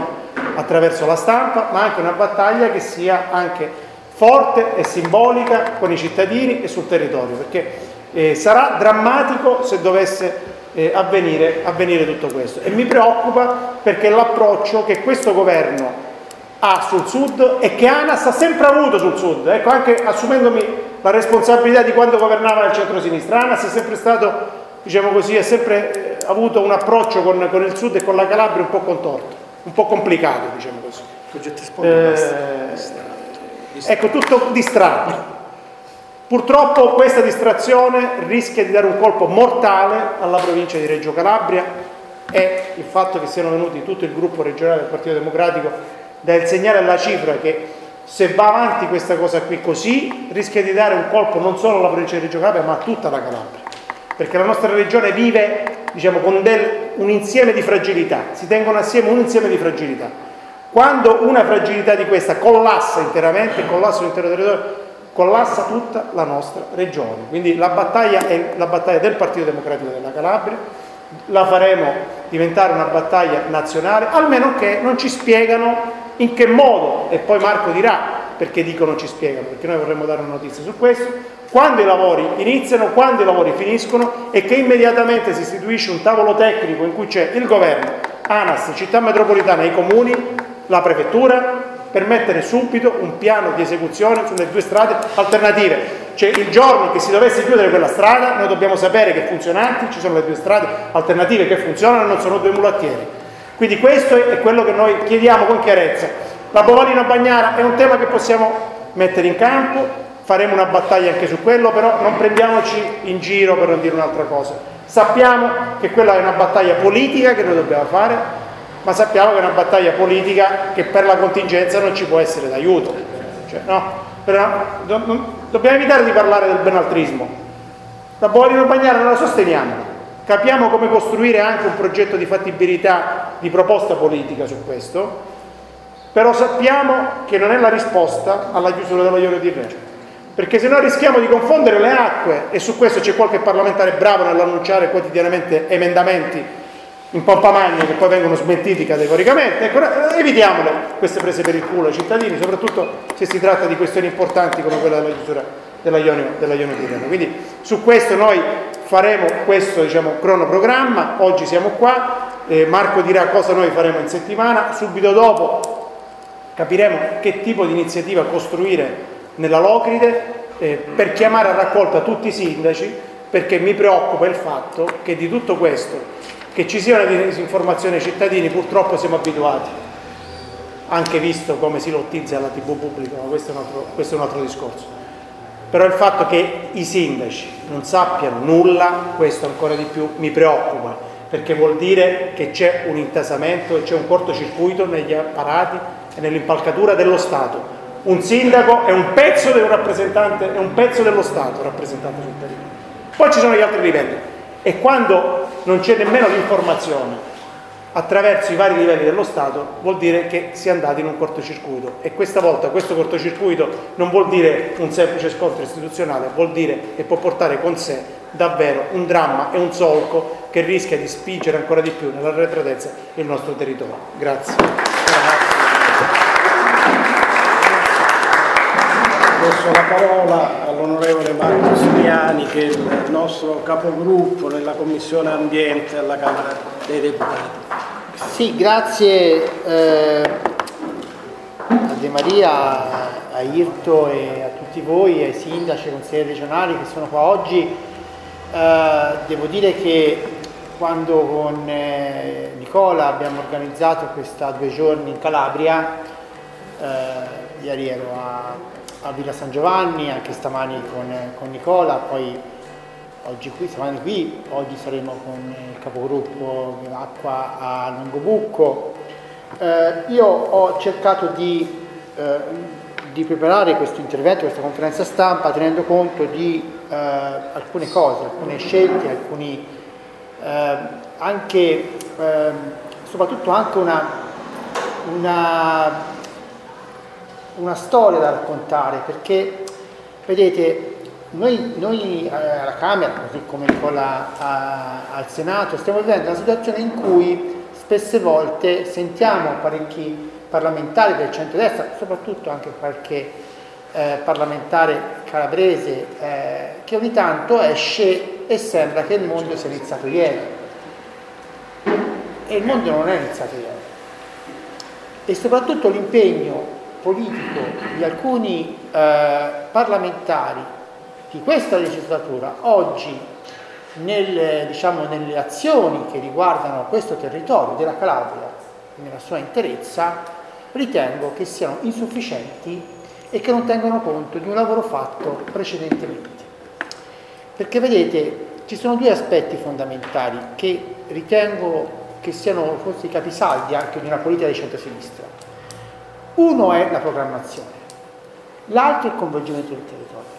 attraverso la stampa, ma anche una battaglia che sia anche forte e simbolica con i cittadini e sul territorio, perché eh, sarà drammatico se dovesse eh, avvenire, avvenire tutto questo. E mi preoccupa perché l'approccio che questo governo ha sul sud e che ANAS ha sempre avuto sul sud, ecco, anche assumendomi la responsabilità di quando governava il centro-sinistra, ANAS è sempre stato, diciamo così, ha sempre eh, avuto un approccio con, con, il sud e con la Calabria un po' contorto, un po' complicato, diciamo così. Eh, Ecco, tutto distratto. Purtroppo questa distrazione rischia di dare un colpo mortale alla provincia di Reggio Calabria è il fatto che siano venuti tutto il gruppo regionale del Partito Democratico dà il segnale alla cifra che se va avanti questa cosa qui così rischia di dare un colpo non solo alla provincia di Reggio Calabria ma a tutta la Calabria. Perché la nostra regione vive diciamo, con del, un insieme di fragilità. Si tengono assieme un insieme di fragilità quando una fragilità di questa collassa interamente collassa l'intero territorio collassa tutta la nostra regione. Quindi la battaglia è la battaglia del Partito Democratico della Calabria la faremo diventare una battaglia nazionale, almeno che non ci spiegano in che modo, e poi Marco dirà perché dicono ci spiegano, perché noi vorremmo dare una notizia su questo, quando i lavori iniziano, quando i lavori finiscono e che immediatamente si istituisce un tavolo tecnico in cui c'è il governo, ANAS, città metropolitana, i comuni, la prefettura, per mettere subito un piano di esecuzione sulle due strade alternative. Cioè il giorno che si dovesse chiudere quella strada, noi dobbiamo sapere che funzionanti, ci sono le due strade alternative che funzionano e non sono due mulattieri. Quindi questo è quello che noi chiediamo con chiarezza. La Bovalina Bagnara è un tema che possiamo mettere in campo, faremo una battaglia anche su quello, però non prendiamoci in giro per non dire un'altra cosa. Sappiamo che quella è una battaglia politica che noi dobbiamo fare, ma sappiamo che è una battaglia politica che per la contingenza non ci può essere d'aiuto. Cioè, no, dobbiamo evitare di parlare del benaltrismo. La Bovalino Bagnara non la sosteniamo, capiamo come costruire anche un progetto di fattibilità, di proposta politica su questo, però sappiamo che non è la risposta alla chiusura dello Ionio di Reggio. Perché se no rischiamo di confondere le acque e su questo c'è qualche parlamentare bravo nell'annunciare quotidianamente emendamenti in pompa magna che poi vengono smentiti categoricamente. Ecco, evitiamole queste prese per il culo ai cittadini, soprattutto se si tratta di questioni importanti come quella della chiusura della Ionio, della Ionio Tirreno. Quindi su questo noi faremo questo diciamo, cronoprogramma, oggi siamo qua, eh, Marco dirà cosa noi faremo in settimana, subito dopo capiremo che tipo di iniziativa costruire nella Locride eh, per chiamare a raccolta tutti i sindaci perché mi preoccupa il fatto che di tutto questo che ci sia una disinformazione ai cittadini purtroppo siamo abituati, anche visto come si lottizza la tv pubblica, ma questo è, un altro, questo è un altro discorso. Però il fatto che i sindaci non sappiano nulla, questo ancora di più mi preoccupa, perché vuol dire che c'è un intasamento e c'è un cortocircuito negli apparati e nell'impalcatura dello Stato. Un sindaco è un pezzo del rappresentante, è un pezzo dello Stato rappresentante sul territorio. Poi ci sono gli altri livelli. E quando non c'è nemmeno l'informazione attraverso i vari livelli dello Stato, vuol dire che si è andati in un cortocircuito e questa volta questo cortocircuito non vuol dire un semplice scontro istituzionale, vuol dire e può portare con sé davvero un dramma e un solco che rischia di spingere ancora di più nella retratezza il nostro territorio. Grazie. Adesso la parola all'onorevole Marco Simiani che è il nostro capogruppo nella Commissione Ambiente alla Camera dei Deputati. Sì, grazie eh, a De Maria, a Irto e a tutti voi, ai sindaci, ai consiglieri regionali che sono qua oggi. Eh, devo dire che quando con eh, Nicola abbiamo organizzato questa due giorni in Calabria, eh, ieri ero a a Villa San Giovanni, anche stamani con, con Nicola, poi oggi qui, stamani qui, oggi saremo con il capogruppo Acqua a Longobucco. Eh, io ho cercato di, eh, di, preparare questo intervento, questa conferenza stampa, tenendo conto di eh, alcune cose, alcune scelte, alcuni, eh, anche, ehm, soprattutto anche una, una una storia da raccontare perché vedete noi, noi eh, alla Camera così come Nicola a, al Senato stiamo vivendo una situazione in cui spesse volte sentiamo parecchi parlamentari del centro-destra soprattutto anche qualche eh, parlamentare calabrese eh, che ogni tanto esce e sembra che il mondo sia iniziato ieri. E il mondo non è iniziato ieri. E soprattutto l'impegno politico di alcuni eh, parlamentari di questa legislatura oggi nel, diciamo, nelle azioni che riguardano questo territorio della Calabria nella sua interezza ritengo che siano insufficienti e che non tengono conto di un lavoro fatto precedentemente. Perché vedete, ci sono due aspetti fondamentali che ritengo che siano forse i capisaldi anche di una politica di centro-sinistra. Uno è la programmazione, l'altro è il coinvolgimento del territorio.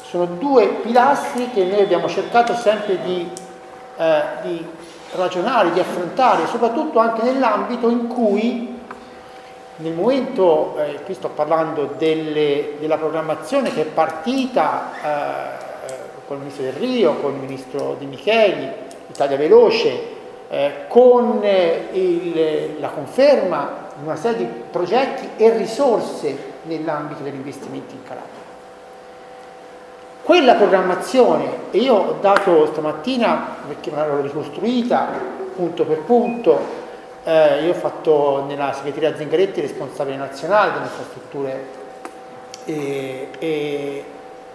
Sono due pilastri che noi abbiamo cercato sempre di, eh, di ragionare, di affrontare, soprattutto anche nell'ambito in cui nel momento, eh, qui sto parlando delle, della programmazione che è partita eh, con il ministro Del Rio, con il ministro Di Micheli, Italia Veloce, eh, con eh, il, la conferma una serie di progetti e risorse nell'ambito degli investimenti in Calabria. Quella programmazione, e io ho dato stamattina, perché me l'ho ricostruita punto per punto, eh, io ho fatto nella segreteria Zingaretti responsabile nazionale delle infrastrutture e, e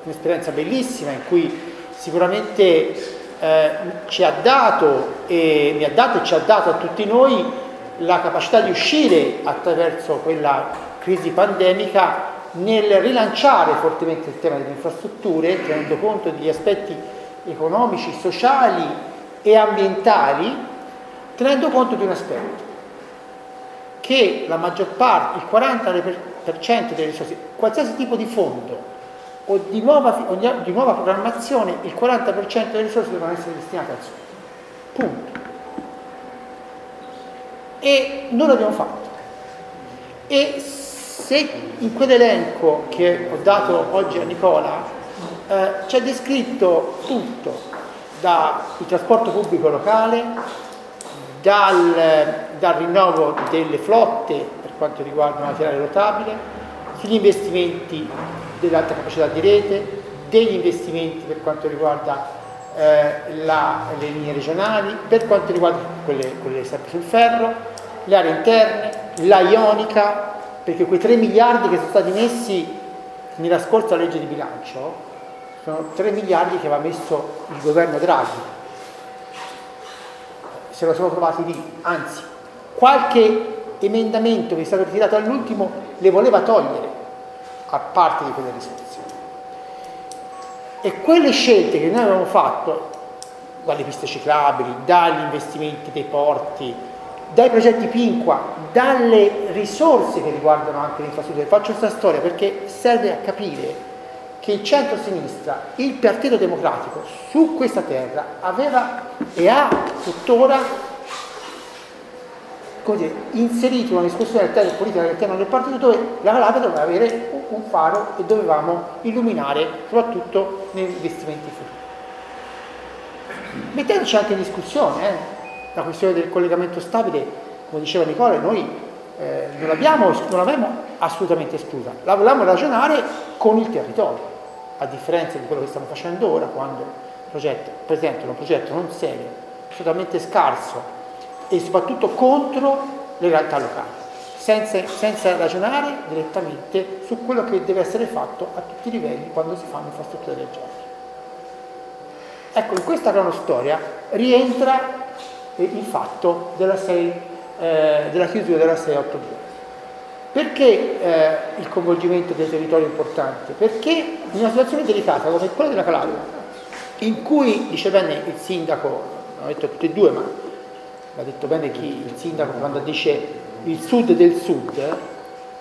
un'esperienza bellissima in cui sicuramente eh, ci ha dato e mi ha dato e ci ha dato a tutti noi la capacità di uscire attraverso quella crisi pandemica nel rilanciare fortemente il tema delle infrastrutture, tenendo conto degli aspetti economici, sociali e ambientali, tenendo conto di un aspetto, che la maggior parte, il 40% delle risorse, qualsiasi tipo di fondo o di nuova, o di nuova programmazione, il 40% delle risorse devono essere destinate al sud. Punto. E non l'abbiamo fatto. E se in quell'elenco che ho dato oggi a Nicola eh, c'è descritto tutto, dal trasporto pubblico locale, dal, dal rinnovo delle flotte per quanto riguarda il materiale rotabile, sugli investimenti dell'alta capacità di rete, degli investimenti per quanto riguarda eh, la, le linee regionali, per quanto riguarda quelle, quelle sempre sul ferro, le aree interne, la ionica, perché quei 3 miliardi che sono stati messi nella scorsa legge di bilancio sono 3 miliardi che aveva messo il governo Draghi. Se lo siamo trovati lì, anzi, qualche emendamento che è stato ritirato all'ultimo le voleva togliere a parte di quelle risorse. E quelle scelte che noi avevamo fatto, dalle piste ciclabili, dagli investimenti dei porti, dai progetti Pinqua, dalle risorse che riguardano anche le infrastrutture. Faccio questa storia perché serve a capire che il centro-sinistra, il Partito Democratico, su questa terra aveva e ha tuttora dire, inserito una discussione politica all'interno del partito dove la Calabria doveva avere un faro e dovevamo illuminare soprattutto negli investimenti futuri. Mettendoci anche in discussione eh, la questione del collegamento stabile, come diceva Nicola, noi eh, non, l'abbiamo, assolutamente esclusa, la volevamo ragionare con il territorio, a differenza di quello che stiamo facendo ora quando progetto, presentano un progetto non serio, assolutamente scarso e soprattutto contro le realtà locali, senza, senza, ragionare direttamente su quello che deve essere fatto a tutti i livelli quando si fanno infrastrutture del genere. Ecco, in questa cronostoria rientra il fatto della, 6, eh, della chiusura della 682. Perché eh, il coinvolgimento del territorio è importante? Perché in una situazione delicata come quella della Calabria, in cui, dice bene il sindaco, l'hanno detto tutti e due, ma l'ha detto bene chi, il sindaco quando dice il sud del sud,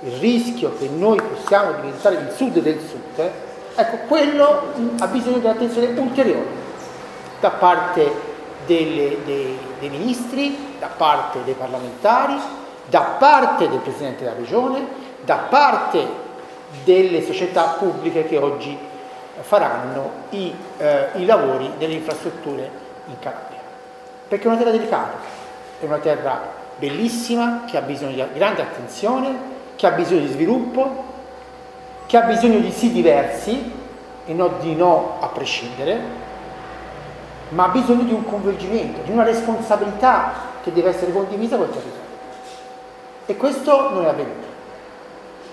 il rischio che noi possiamo diventare il sud del sud, ecco, quello ha bisogno di un'attenzione ulteriore da parte delle, dei, dei ministri, da parte dei parlamentari, da parte del Presidente della Regione, da parte delle società pubbliche che oggi faranno i, eh, i lavori delle infrastrutture in Calabria. Perché è una terra delicata, è una terra bellissima, che ha bisogno di grande attenzione, che ha bisogno di sviluppo, che ha bisogno di sì diversi e non di no a prescindere, ma ha bisogno di un coinvolgimento, di una responsabilità che deve essere condivisa col territorio. E questo non è avvenuto,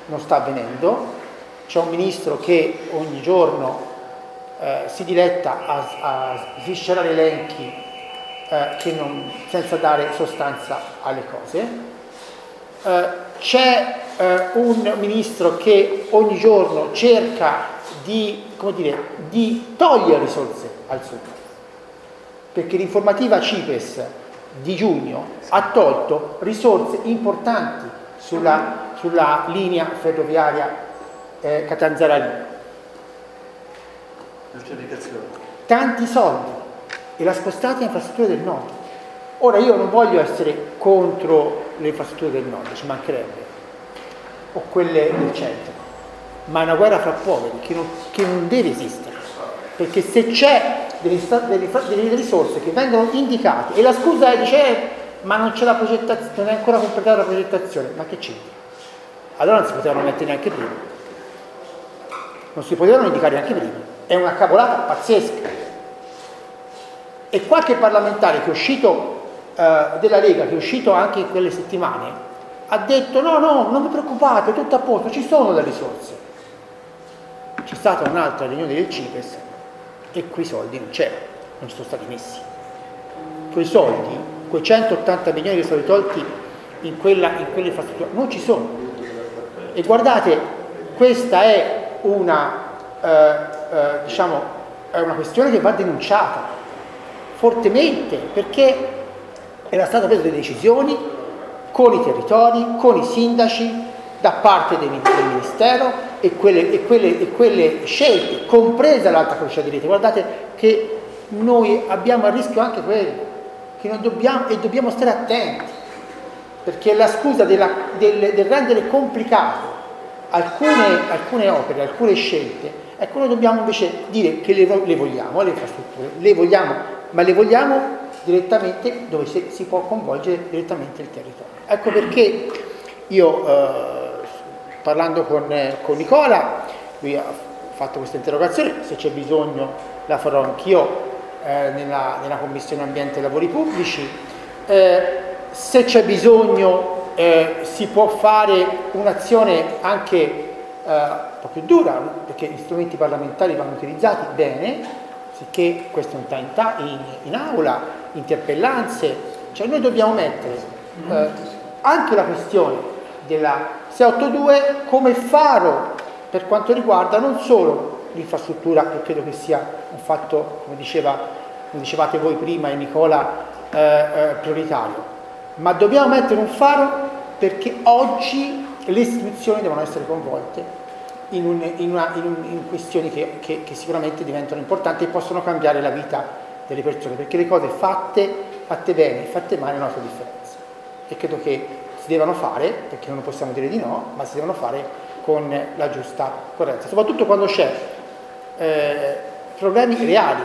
non sta avvenendo. C'è un ministro che ogni giorno eh, si diletta a, a sviscerare elenchi eh, non, senza dare sostanza alle cose. Eh, c'è eh, un ministro che ogni giorno cerca di, dire, di togliere risorse al sud, perché l'informativa CIPES di giugno ha tolto risorse importanti sulla, sulla linea ferroviaria eh, Catanzaralino. Tanti soldi e l'ha spostata in infrastrutture del nord. Ora io non voglio essere contro le infrastrutture del nord, ci mancherebbe, o quelle del centro, ma è una guerra fra poveri che non, che non deve esistere, perché se c'è delle, delle, delle, risorse che vengono indicate e la scusa è dice eh, ma non c'è la progettazione, non è ancora completata la progettazione, ma che c'entra? Allora non si potevano mettere neanche prima, non si potevano indicare neanche prima, è una cavolata pazzesca. E qualche parlamentare che è uscito eh, della Lega, che è uscito anche in quelle settimane, ha detto no, no, non vi preoccupate, tutto a posto, ci sono le risorse. C'è stata un'altra riunione del CIPES e quei soldi non c'erano, non sono stati messi. Quei soldi, quei 180 milioni che sono stati tolti in quella, in quell'infrastruttura, non ci sono. E guardate, questa è una, eh, eh, diciamo, è una questione che va denunciata fortemente perché era stata presa delle decisioni con i territori, con i sindaci, da parte del, Ministero e quelle, e, quelle, e quelle, scelte, compresa l'alta crociera di rete. Guardate che noi abbiamo a rischio anche quello, che non dobbiamo, e dobbiamo stare attenti, perché la scusa della, del, del, rendere complicato alcune, alcune, opere, alcune scelte, ecco noi dobbiamo invece dire che le, le vogliamo, le infrastrutture, le vogliamo, ma le vogliamo direttamente dove si, si può coinvolgere direttamente il territorio. Ecco perché io eh, parlando con, eh, con Nicola, lui ha fatto questa interrogazione, se c'è bisogno la farò anch'io eh, nella, nella, Commissione Ambiente e Lavori Pubblici, eh, se c'è bisogno eh, si può fare un'azione anche eh, un po' più dura, perché gli strumenti parlamentari vanno utilizzati bene, sicché questo in, in, in aula, interpellanze, cioè noi dobbiamo mettere eh, anche la questione della 682 come faro per quanto riguarda non solo l'infrastruttura, che credo che sia un fatto, come, diceva, come dicevate voi prima e Nicola, eh, eh, prioritario, ma dobbiamo mettere un faro perché oggi le istituzioni devono essere coinvolte in, un, in, una, in, un, in questioni che, che, che, sicuramente diventano importanti e possono cambiare la vita delle persone, perché le cose fatte, fatte bene fatte male hanno una sua differenza. E credo che si devono fare, perché non possiamo dire di no, ma si devono fare con la giusta correttezza, soprattutto quando c'è eh, problemi reali,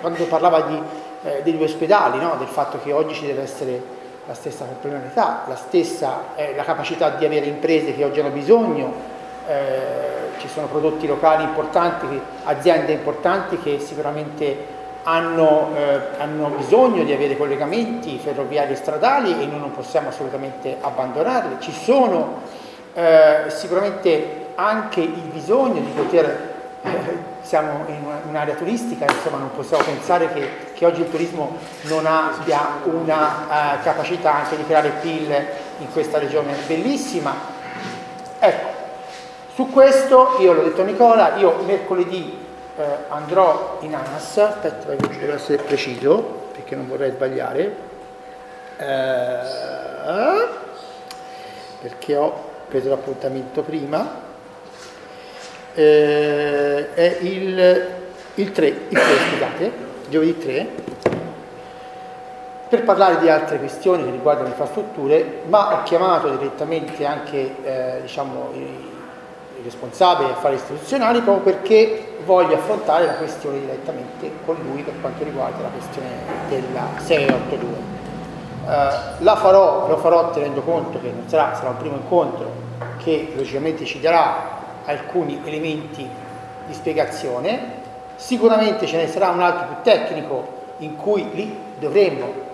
quando parlava di, eh, degli ospedali, no? del fatto che oggi ci deve essere la stessa complementarità, la stessa eh, la capacità di avere imprese che oggi hanno bisogno, eh, ci sono prodotti locali importanti, aziende importanti che sicuramente hanno, eh, hanno, bisogno di avere collegamenti ferroviari e stradali e noi non possiamo assolutamente abbandonarli. Ci sono eh, sicuramente anche il bisogno di poter, eh, siamo in un'area turistica, insomma non possiamo pensare che, che oggi il turismo non abbia una uh, capacità anche di creare PIL in questa regione bellissima. Ecco, su questo io l'ho detto a Nicola, io mercoledì eh, andrò in ANAS, aspetta devo essere preciso perché non vorrei sbagliare, eh, perché ho preso l'appuntamento prima, eh, è il, il 3, il 3 scusate, giovedì 3, per parlare di altre questioni che riguardano le infrastrutture, ma ho chiamato direttamente anche eh, diciamo, i, responsabile di affari istituzionali proprio perché voglio affrontare la questione direttamente con lui per quanto riguarda la questione della 682. Uh, eh, la farò, lo farò tenendo conto che non sarà, sarà un primo incontro che logicamente ci darà alcuni elementi di spiegazione, sicuramente ce ne sarà un altro più tecnico in cui lì dovremmo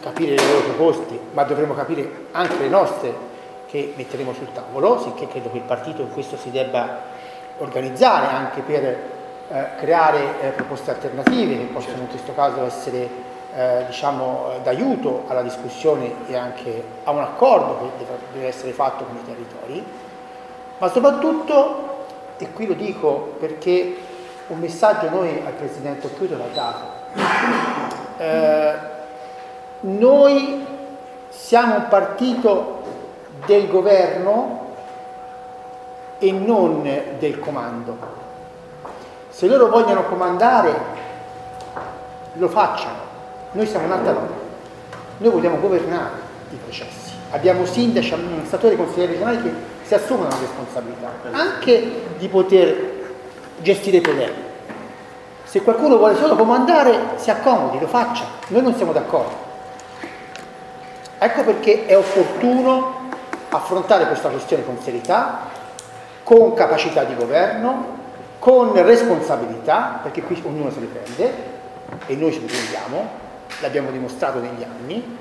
capire le loro proposte, ma dovremmo capire anche le nostre che metteremo sul tavolo, sicché credo che il partito in questo si debba organizzare anche per eh, creare eh, proposte alternative che possono in questo caso essere eh, diciamo, d'aiuto alla discussione e anche a un accordo che deve essere fatto con i territori, ma soprattutto, e qui lo dico perché un messaggio noi al Presidente Occhiuto l'ha dato, eh, noi siamo un partito del governo e non del comando. Se loro vogliono comandare, lo facciano. Noi siamo un'altra roba. Noi vogliamo governare i processi. Abbiamo sindaci, amministratori, consiglieri regionali che si assumono la responsabilità anche di poter gestire i problemi. Se qualcuno vuole solo comandare, si accomodi, lo faccia. Noi non siamo d'accordo. Ecco perché è opportuno affrontare questa questione con serietà, con capacità di governo, con responsabilità, perché qui ognuno se le prende e noi ce le prendiamo, l'abbiamo dimostrato negli anni,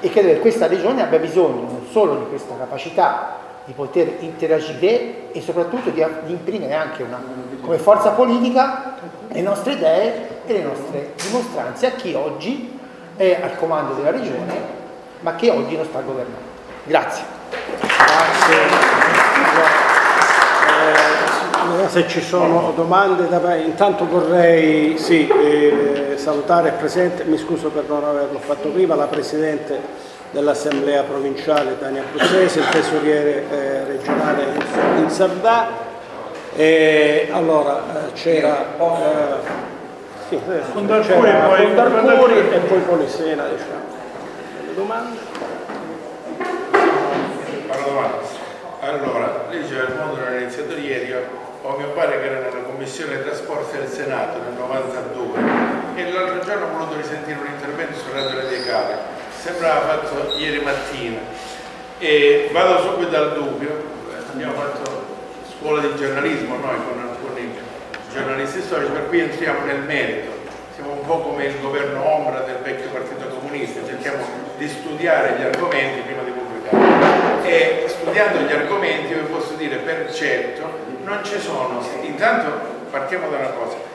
e credo che questa regione abbia bisogno non solo di questa capacità di poter interagire e soprattutto di, di imprimere anche una, come forza politica le nostre idee e le nostre dimostranze a chi oggi è al comando della regione ma che oggi non sta governando. Grazie. Grazie. Eh, se ci sono domande, da... intanto vorrei sì, eh, salutare il Presidente, mi scuso per non averlo fatto prima, la Presidente dell'Assemblea provinciale Tania Bruzzese, il tesoriere eh, regionale in Sardà. E allora eh, c'era eh, sì, Condarcuri e poi, e poi Polisena, diciamo. Le domande? Allora, lì c'era il mondo l'ha iniziato ieri, ho mio padre che era nella commissione trasporti del Senato nel 92 e l'altro giorno ho voluto risentire un intervento su Radio Radicale sembrava fatto ieri mattina. E vado subito al dubbio. Abbiamo fatto scuola di giornalismo noi con alcuni giornalisti storici per cui entriamo nel merito. Siamo un po' come il governo ombra del vecchio partito comunista cerchiamo di studiare gli argomenti prima di pubblicare e studiando gli argomenti vi posso dire per certo non ci sono intanto partiamo da una cosa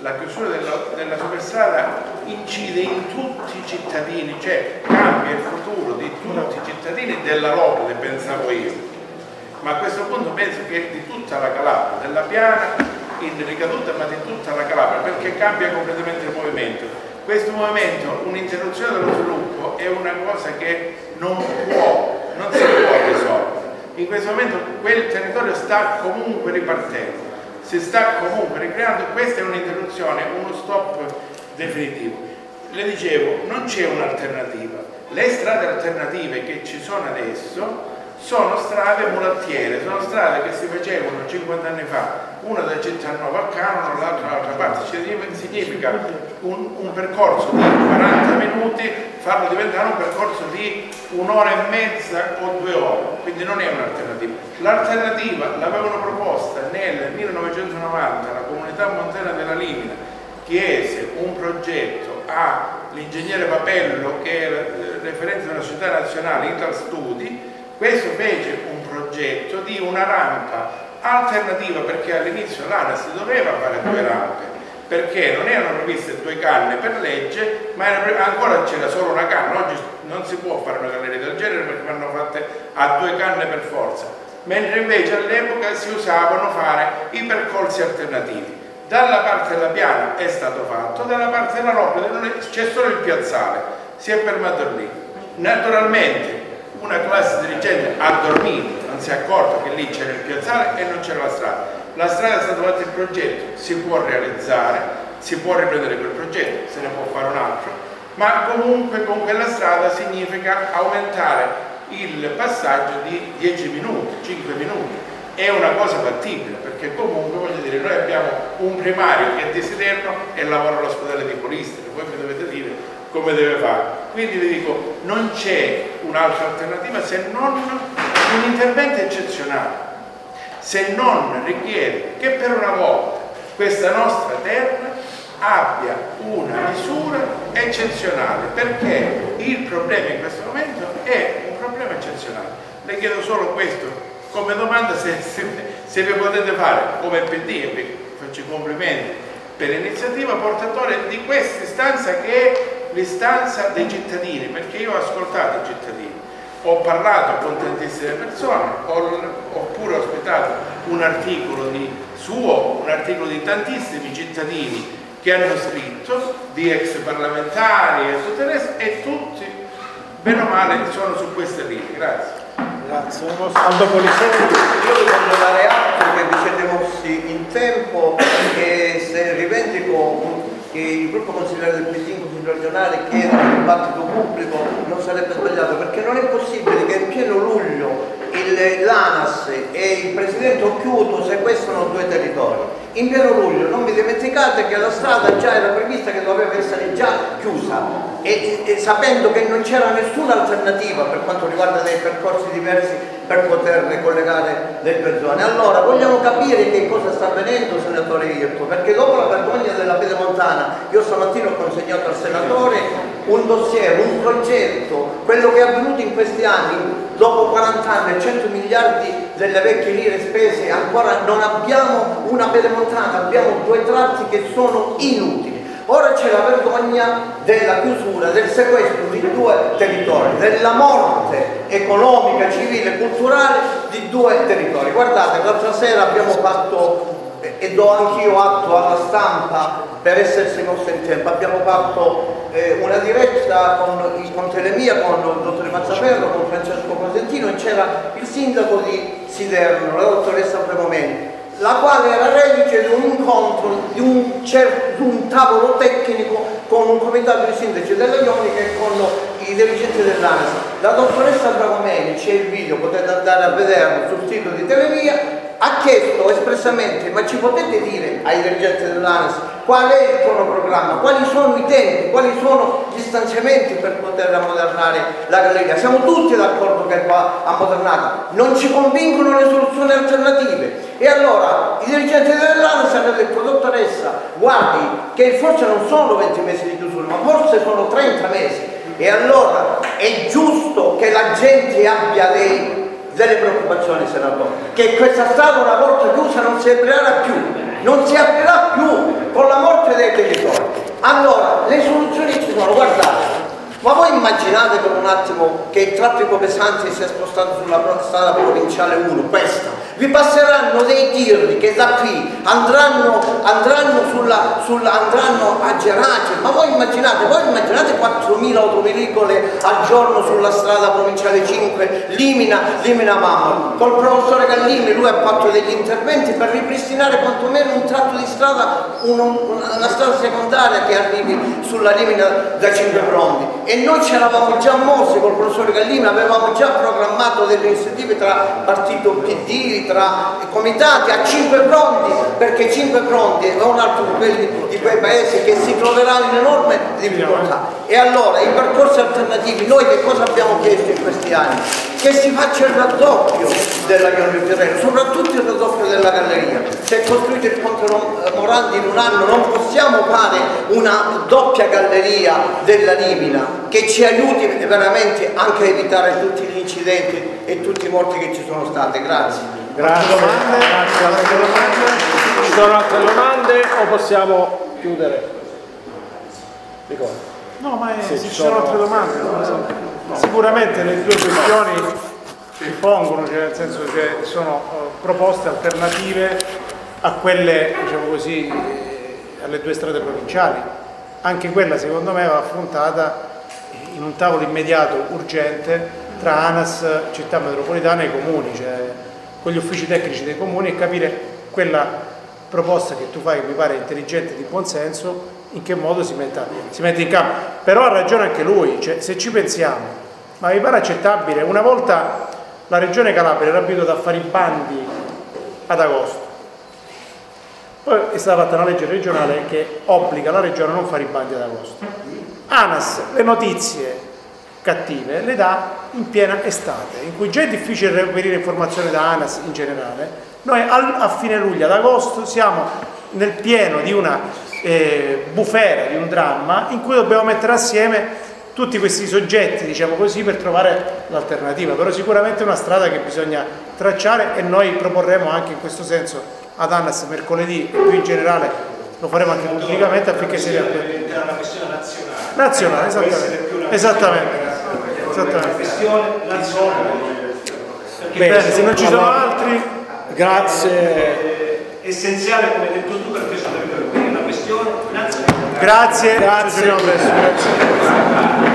la chiusura della, della superstrada incide in tutti i cittadini, cioè cambia il futuro di tutti i cittadini della Lopole, pensavo io. Ma a questo punto penso che di tutta la Calabria, della Piana in ricaduta, ma di tutta la Calabria, perché cambia completamente il movimento. Questo movimento, un'interruzione dello sviluppo, è una cosa che non può, non si. In questo momento quel territorio sta comunque ripartendo si sta comunque ricreando, questa è un'interruzione, uno stop definitivo. Le dicevo, non c'è un'alternativa. Le strade alternative che ci sono adesso sono strade mulattiere, sono strade che si facevano 50 anni fa, una da Cittanova a Canone, l'altra dall'altra parte, significa un, un, percorso di 40 minuti farlo diventare un percorso di un'ora e mezza o due ore, quindi non è un'alternativa. L'alternativa l'avevano proposta nel 1990 la comunità montana della Limina, chiese un progetto all'ingegnere Papello che è referente della società nazionale Ital Studi questo fece un progetto di una rampa alternativa perché all'inizio l'ANAS doveva fare due rampe perché non erano previste due canne per legge ma ancora c'era solo una canna. Oggi non si può fare una galleria del genere perché vanno fatte a due canne per forza. Mentre invece all'epoca si usavano fare i percorsi alternativi. Dalla parte della piana è stato fatto dalla parte della Lopera c'è solo il piazzale si è fermato lì. Naturalmente una classe dirigente ha dormito, non si è accorto che lì c'era il piazzale e non c'era la strada. La strada è stato fatto il progetto, si può realizzare, si può riprendere quel progetto, se ne può fare un altro, ma comunque con quella strada significa aumentare il passaggio di 10 minuti, 5 minuti. È una cosa fattibile perché comunque voglio dire noi abbiamo un primario che è desiderno e lavora all'ospedale di Polistri, voi mi dovete dire come deve fare. Quindi vi dico, non c'è un'altra alternativa se non un intervento eccezionale, se non richiede che per una volta questa nostra terra abbia una misura eccezionale, perché il problema in questo momento è un problema eccezionale. Le chiedo solo questo come domanda se, se, se vi potete fare come PD e vi faccio i complimenti per l'iniziativa portatore di questa istanza che è l'istanza dei cittadini, perché io ho ascoltato i cittadini, ho parlato con tantissime persone, ho, oppure ho ospitato un articolo di suo, un articolo di tantissimi cittadini che hanno scritto, di ex parlamentari e tutto il resto, e tutti bene o male sono su queste linee. Grazie. Grazie. Aldo Poliseri. Io vi voglio dare atto che vi siete mossi in tempo e se rivendico che il gruppo consigliere del PD regionale chieda un dibattito pubblico non sarebbe sbagliato perché non è possibile che in pieno luglio l'ANAS e il presidente Occhiuto sequestrano due territori. In pieno luglio non vi dimenticate che la strada già era prevista che doveva essere già chiusa e, e sapendo che non c'era nessuna alternativa per quanto riguarda dei percorsi diversi per poter collegare le persone. Allora vogliamo capire che cosa sta avvenendo senatore Irto, perché dopo la vergogna della Pedemontana io stamattina ho consegnato al senatore un dossier, un progetto, quello che è avvenuto in questi anni, dopo 40 anni e 100 miliardi delle vecchie lire spese, ancora non abbiamo una pedemontana, abbiamo due tratti che sono inutili. Ora c'è la vergogna della chiusura, del sequestro di due territori, della morte economica, civile e culturale di due territori. Guardate, l'altra sera abbiamo fatto e- do anch'io atto alla stampa per essersi mossa in tempo. Abbiamo fatto eh, una diretta con, con Telemia, con il dottore Mazzaferro, con Francesco Cosentino e c'era il sindaco di Siderno, la dottoressa Premomeni, la quale era reduce di un incontro, di un, cer- di un tavolo tecnico con un comitato di sindaci della Ionica e con i dirigenti dell'ANAS. La dottoressa Bravomeni, c'è il video, potete andare a vederlo sul sito di Telemia, ha chiesto espressamente, ma ci potete dire ai dirigenti dell'ANAS qual è il cronoprogramma, quali sono i tempi, quali sono gli stanziamenti per poter ammodernare la galleria? Siamo tutti d'accordo che va ammodernata, non ci convincono le soluzioni alternative. E allora i dirigenti dell'ANAS hanno detto, dottoressa, guardi che forse non sono 20 mesi di chiusura, ma forse sono 30 mesi. E allora è giusto che la gente abbia dei delle preoccupazioni, senatore, che questa strada una volta chiusa non si aprirà più, non si aprirà più con la morte dei territori. Allora, le soluzioni ci sono, guardate, ma voi immaginate per un attimo che il traffico pesante sia spostato sulla strada provinciale 1, questa, vi passeranno dei tir che da qui andranno, andranno, sulla, sulla- andranno a Gerace, ma voi immaginate, voi immaginate 4.000 autoveicole al giorno sulla strada provinciale 5, Limina, Limina Mamma, col professore Gallini lui ha fatto degli interventi per ripristinare quantomeno un tratto di strada, uno- una, strada secondaria che arrivi sulla Limina da Cinque Pronti e noi ci eravamo già mossi col professore Gallini, avevamo già programmato delle iniziative tra partito PD, tra comitati a Cinque Pronti, perché Cinque Pronti è un altro di, quelli, di quei paesi che si troveranno in enorme difficoltà. E allora i percorsi alternativi, noi che cosa abbiamo chiesto in questi anni? Che si faccia il raddoppio della Ionio Terreno, soprattutto il raddoppio della galleria. Si è costruito il Ponte Morandi in un anno, non possiamo fare una doppia galleria della Limina che ci aiuti veramente anche a evitare tutti gli incidenti e tutti i morti che ci sono stati. Grazie. Grazie. Grazie. Altre domande? Ci sono altre domande o possiamo chiudere? Ricordo. No, ma eh, Sì, se ci ci sono sono- altre domande, non lo so. Sicuramente le due questioni si pongono, cioè nel senso che sono eh, proposte alternative a quelle, diciamo così, eh, alle due strade provinciali. Anche quella secondo me va affrontata in un tavolo immediato, urgente, tra ANAS, città metropolitana e comuni, cioè con gli uffici tecnici dei comuni e capire quella proposta che tu fai, che mi pare intelligente e di buon senso, in che modo si, metta- si mette in campo. Però ha ragione anche lui, cioè, se ci pensiamo, ma mi pare accettabile, una volta la regione Calabria era abituata a fare i bandi ad agosto, poi è stata fatta una legge regionale che obbliga la regione a non fare i bandi ad agosto. ANAS le notizie cattive le dà in piena estate, in cui già è difficile reperire informazioni da ANAS in generale. Noi a fine luglio, ad agosto, siamo nel pieno di una eh, bufera, di un dramma, in cui dobbiamo mettere assieme tutti questi soggetti, diciamo così, per trovare l'alternativa. Però sicuramente è una strada che bisogna tracciare e noi proporremo anche in questo senso ad ANAS mercoledì più in generale lo faremo anche pubblicamente affinché si Diventare una questione nazionale. Nazionale, più una esattamente. Una Esattamente. questione nazionale. Bene, questo se non ci sono allora- altri, Grazie. è essenziale, come hai detto tu, perché sono una questione nazionale. grazie, Grazie. Grazie.